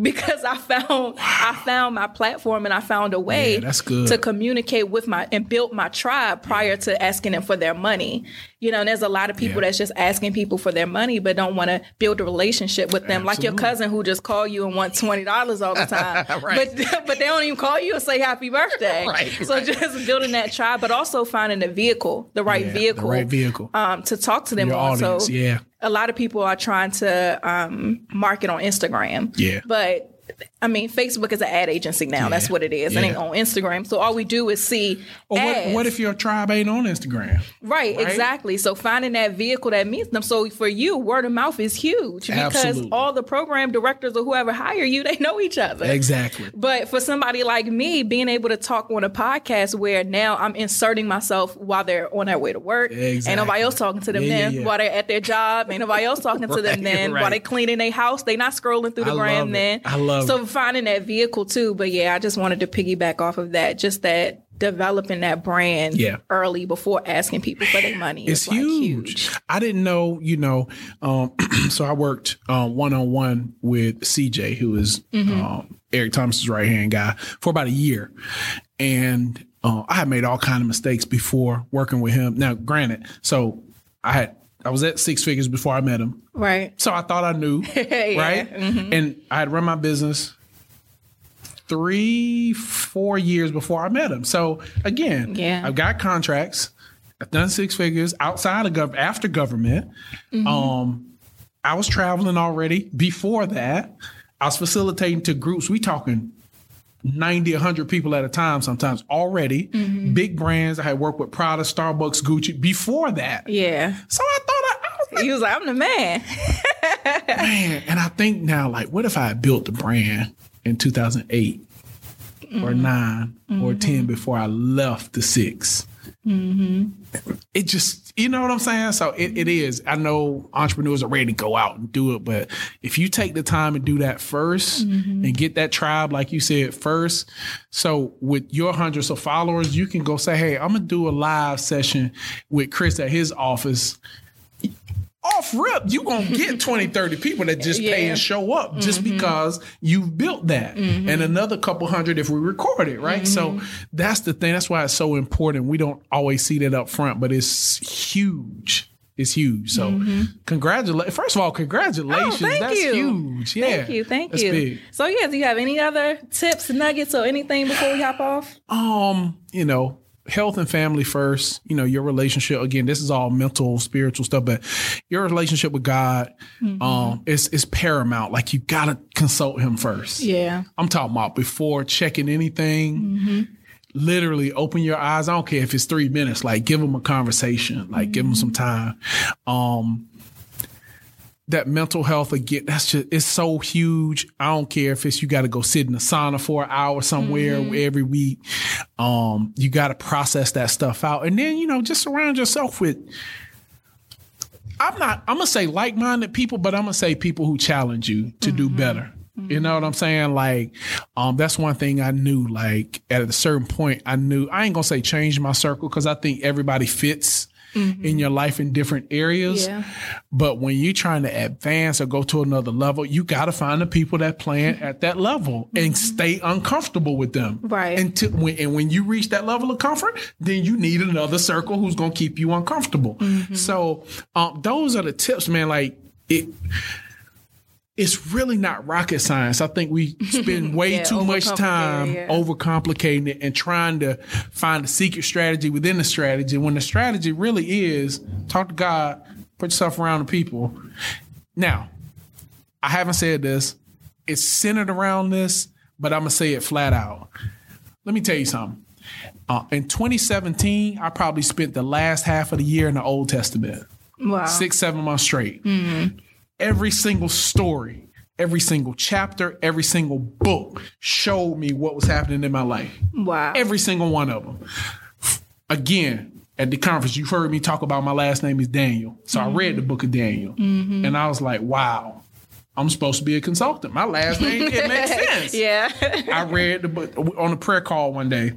Because I found wow. I found my platform and I found a way yeah, that's good. to communicate with my and build my tribe prior yeah. to asking them for their money. You know, and there's a lot of people yeah. that's just asking people for their money but don't want to build a relationship with them. Absolutely. Like your cousin who just call you and want twenty dollars all the time. Right. But but they don't even call you and say happy birthday. Right, So right. just building that tribe, but also finding a vehicle, the right Yeah, the vehicle, right vehicle. um, to talk to them Your on. audience, so yeah. a lot of people are trying to um, market on Instagram. Yeah. But I mean, Facebook is an ad agency now. That's what it is. It ain't on Instagram. So all we do is see Or what, what if your tribe ain't on Instagram? Right, Right? exactly. So finding that vehicle that meets them. So for you, word of mouth is huge because Absolutely. all the program directors or whoever hire you, they know each other. Exactly. But for somebody like me, being able to talk on a podcast where now I'm inserting myself while they're on their way to work, ain't nobody else talking to them Yeah, yeah, then yeah. while they're at their job, ain't nobody else talking to them Right, then while right. they cleaning their house, they not scrolling through the I gram then. I love so finding that vehicle too. But yeah, I just wanted to piggyback off of that, just that developing that brand Yeah. early before asking people for their money. It's is like huge. I didn't know, you know. Um, so I worked one on one with CJ, who is Mm-hmm. um, Eric Thomas's right hand guy, for about a year, and uh, I had made all kind of mistakes before working with him. Now, granted, so I had I was at six figures before I met him, Right. so I thought I knew, right? Mm-hmm. And I had run my business three, four years before I met him. So again, Yeah. I've got contracts. I've done six figures outside of gov after government. Mm-hmm. Um, I was traveling already before that. I was facilitating to groups. We talking 90, 100 people at a time sometimes already. Mm-hmm. Big brands. I had worked with Prada, Starbucks, Gucci before that. Yeah. So I thought I, I was like, He was like, I'm the man. man, and I think now, like, what if I had built the brand in 2008 or 9 or 10 before I left the 6 Mm-hmm. It just, you know what I'm saying? So it, it is. I know entrepreneurs are ready to go out and do it, but if you take the time and do that 1st mm-hmm. and get that tribe, like you said, first, so with your hundreds of followers, you can go say, hey, I'm going to do a live session with Chris at his office off rip, you gonna get 20, 30 people that just pay Yeah. Mm-hmm. and show up just because you've built that. And another couple hundred if we record it, right? So Mm-hmm. that's the thing. That's why it's so important. We don't always see that up front, but it's huge. It's huge. So congratulations. First of all, congratulations. Mm-hmm. Oh, thank that's you. huge. Yeah. Thank you. Thank That's you. big. So yeah, do you have any other tips, nuggets, or anything before we hop off? um, you know, health and family first, you know, your relationship again, this is all mental, spiritual stuff, but your relationship with God um is is paramount. Like you gotta consult him first. Yeah. I'm talking about before checking anything. Literally open your eyes. I don't care if it's three minutes. Like give them a conversation. Like give them some time. Um, that mental health again. That's just it's so huge. I don't care if it's you got to go sit in a sauna for an hour somewhere every week. Um, you got to process that stuff out, and then you know just surround yourself with. I'm not. I'm gonna say like-minded people, but I'm gonna say people who challenge you to do better. You know what I'm saying? Like, um, that's one thing I knew. Like, at a certain point, I knew I ain't gonna say change my circle because I think everybody fits Mm-hmm. in your life in different areas. Yeah. But when you're trying to advance or go to another level, you got to find the people that playing at that level and mm-hmm. stay uncomfortable with them. Right. Until when, and when you reach that level of comfort, then you need another circle who's going to keep you uncomfortable. Mm-hmm. So um, those are the tips, man. Like it. It's really not rocket science. I think we spend way Yeah, too much time yeah. overcomplicating it and trying to find a secret strategy within the strategy when the strategy really is talk to God, put yourself around the people. Now, I haven't said this. It's centered around this, but I'm gonna say it flat out. Let me tell you something. Uh, in 2017, I probably spent the last half of the year in the Old Testament Wow. six, seven months straight. Every single story, every single chapter, every single book showed me what was happening in my life. Wow. Every single one of them. Again, at the conference, you've heard me talk about my last name is Daniel. So I read the book of Daniel mm-hmm. and I was like, wow, I'm supposed to be a consultant. My last name, it makes sense. yeah. I read the book on a prayer call one day.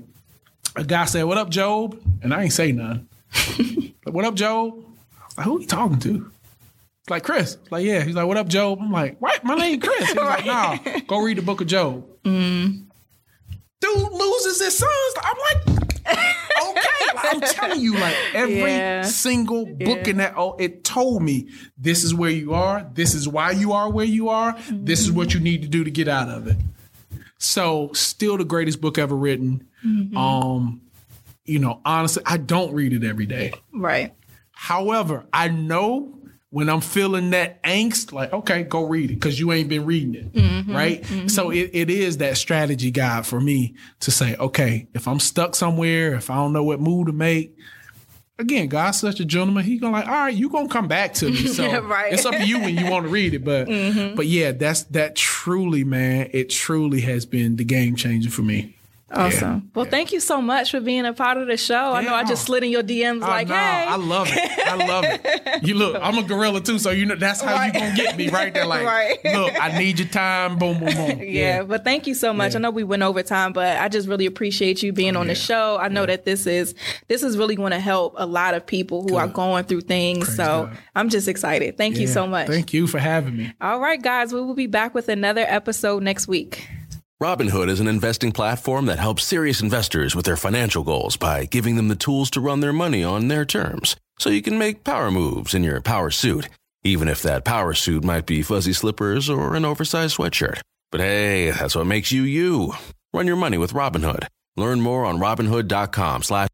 A guy said, What up, Job? And I ain't say nothing. like, what up, Job? I was like, Who are you talking to? It's like Chris. It's like, yeah. He's like, What up, Job? I'm like, What? My name Chris. He's like, Nah, go read the book of Job. Mm. Dude loses his sons. I'm like, okay, I'm telling you, like every Yeah. single book in that, oh, it told me this is where you are. This is why you are where you are. This is what you need to do to get out of it. So, still the greatest book ever written. Um, you know, honestly, I don't read it every day. Right. However, I know when I'm feeling that angst, like, okay, go read it because you ain't been reading it. Mm-hmm. Right. Mm-hmm. So it, it is that strategy guide for me to say, okay, if I'm stuck somewhere, if I don't know what move to make, again, God's such a gentleman. He gonna like, all right, you gonna come back to me. So Right. it's up to you when you want to read it. But mm-hmm. but yeah, that's that truly, man, it truly has been the game changer for me. Awesome. Well, thank you so much for being a part of the show. I know I just slid in your DMs I like, know. hey. I love it. I love it. You look, I'm a gorilla too, so you know that's how Right. you gonna get me right there. Like, Right. look, I need your time. Boom, boom, boom. yeah, but thank you so much. I know we went over time, but I just really appreciate you being oh, on the show. I know that this is this is really going to help a lot of people who are going through things. Praise so God. I'm just excited. Thank you so much. Thank you for having me. All right, guys, we will be back with another episode next week. Robinhood is an investing platform that helps serious investors with their financial goals by giving them the tools to run their money on their terms. So you can make power moves in your power suit, even if that power suit might be fuzzy slippers or an oversized sweatshirt. But hey, that's what makes you you. Run your money with Robinhood. Learn more on Robinhood.com slash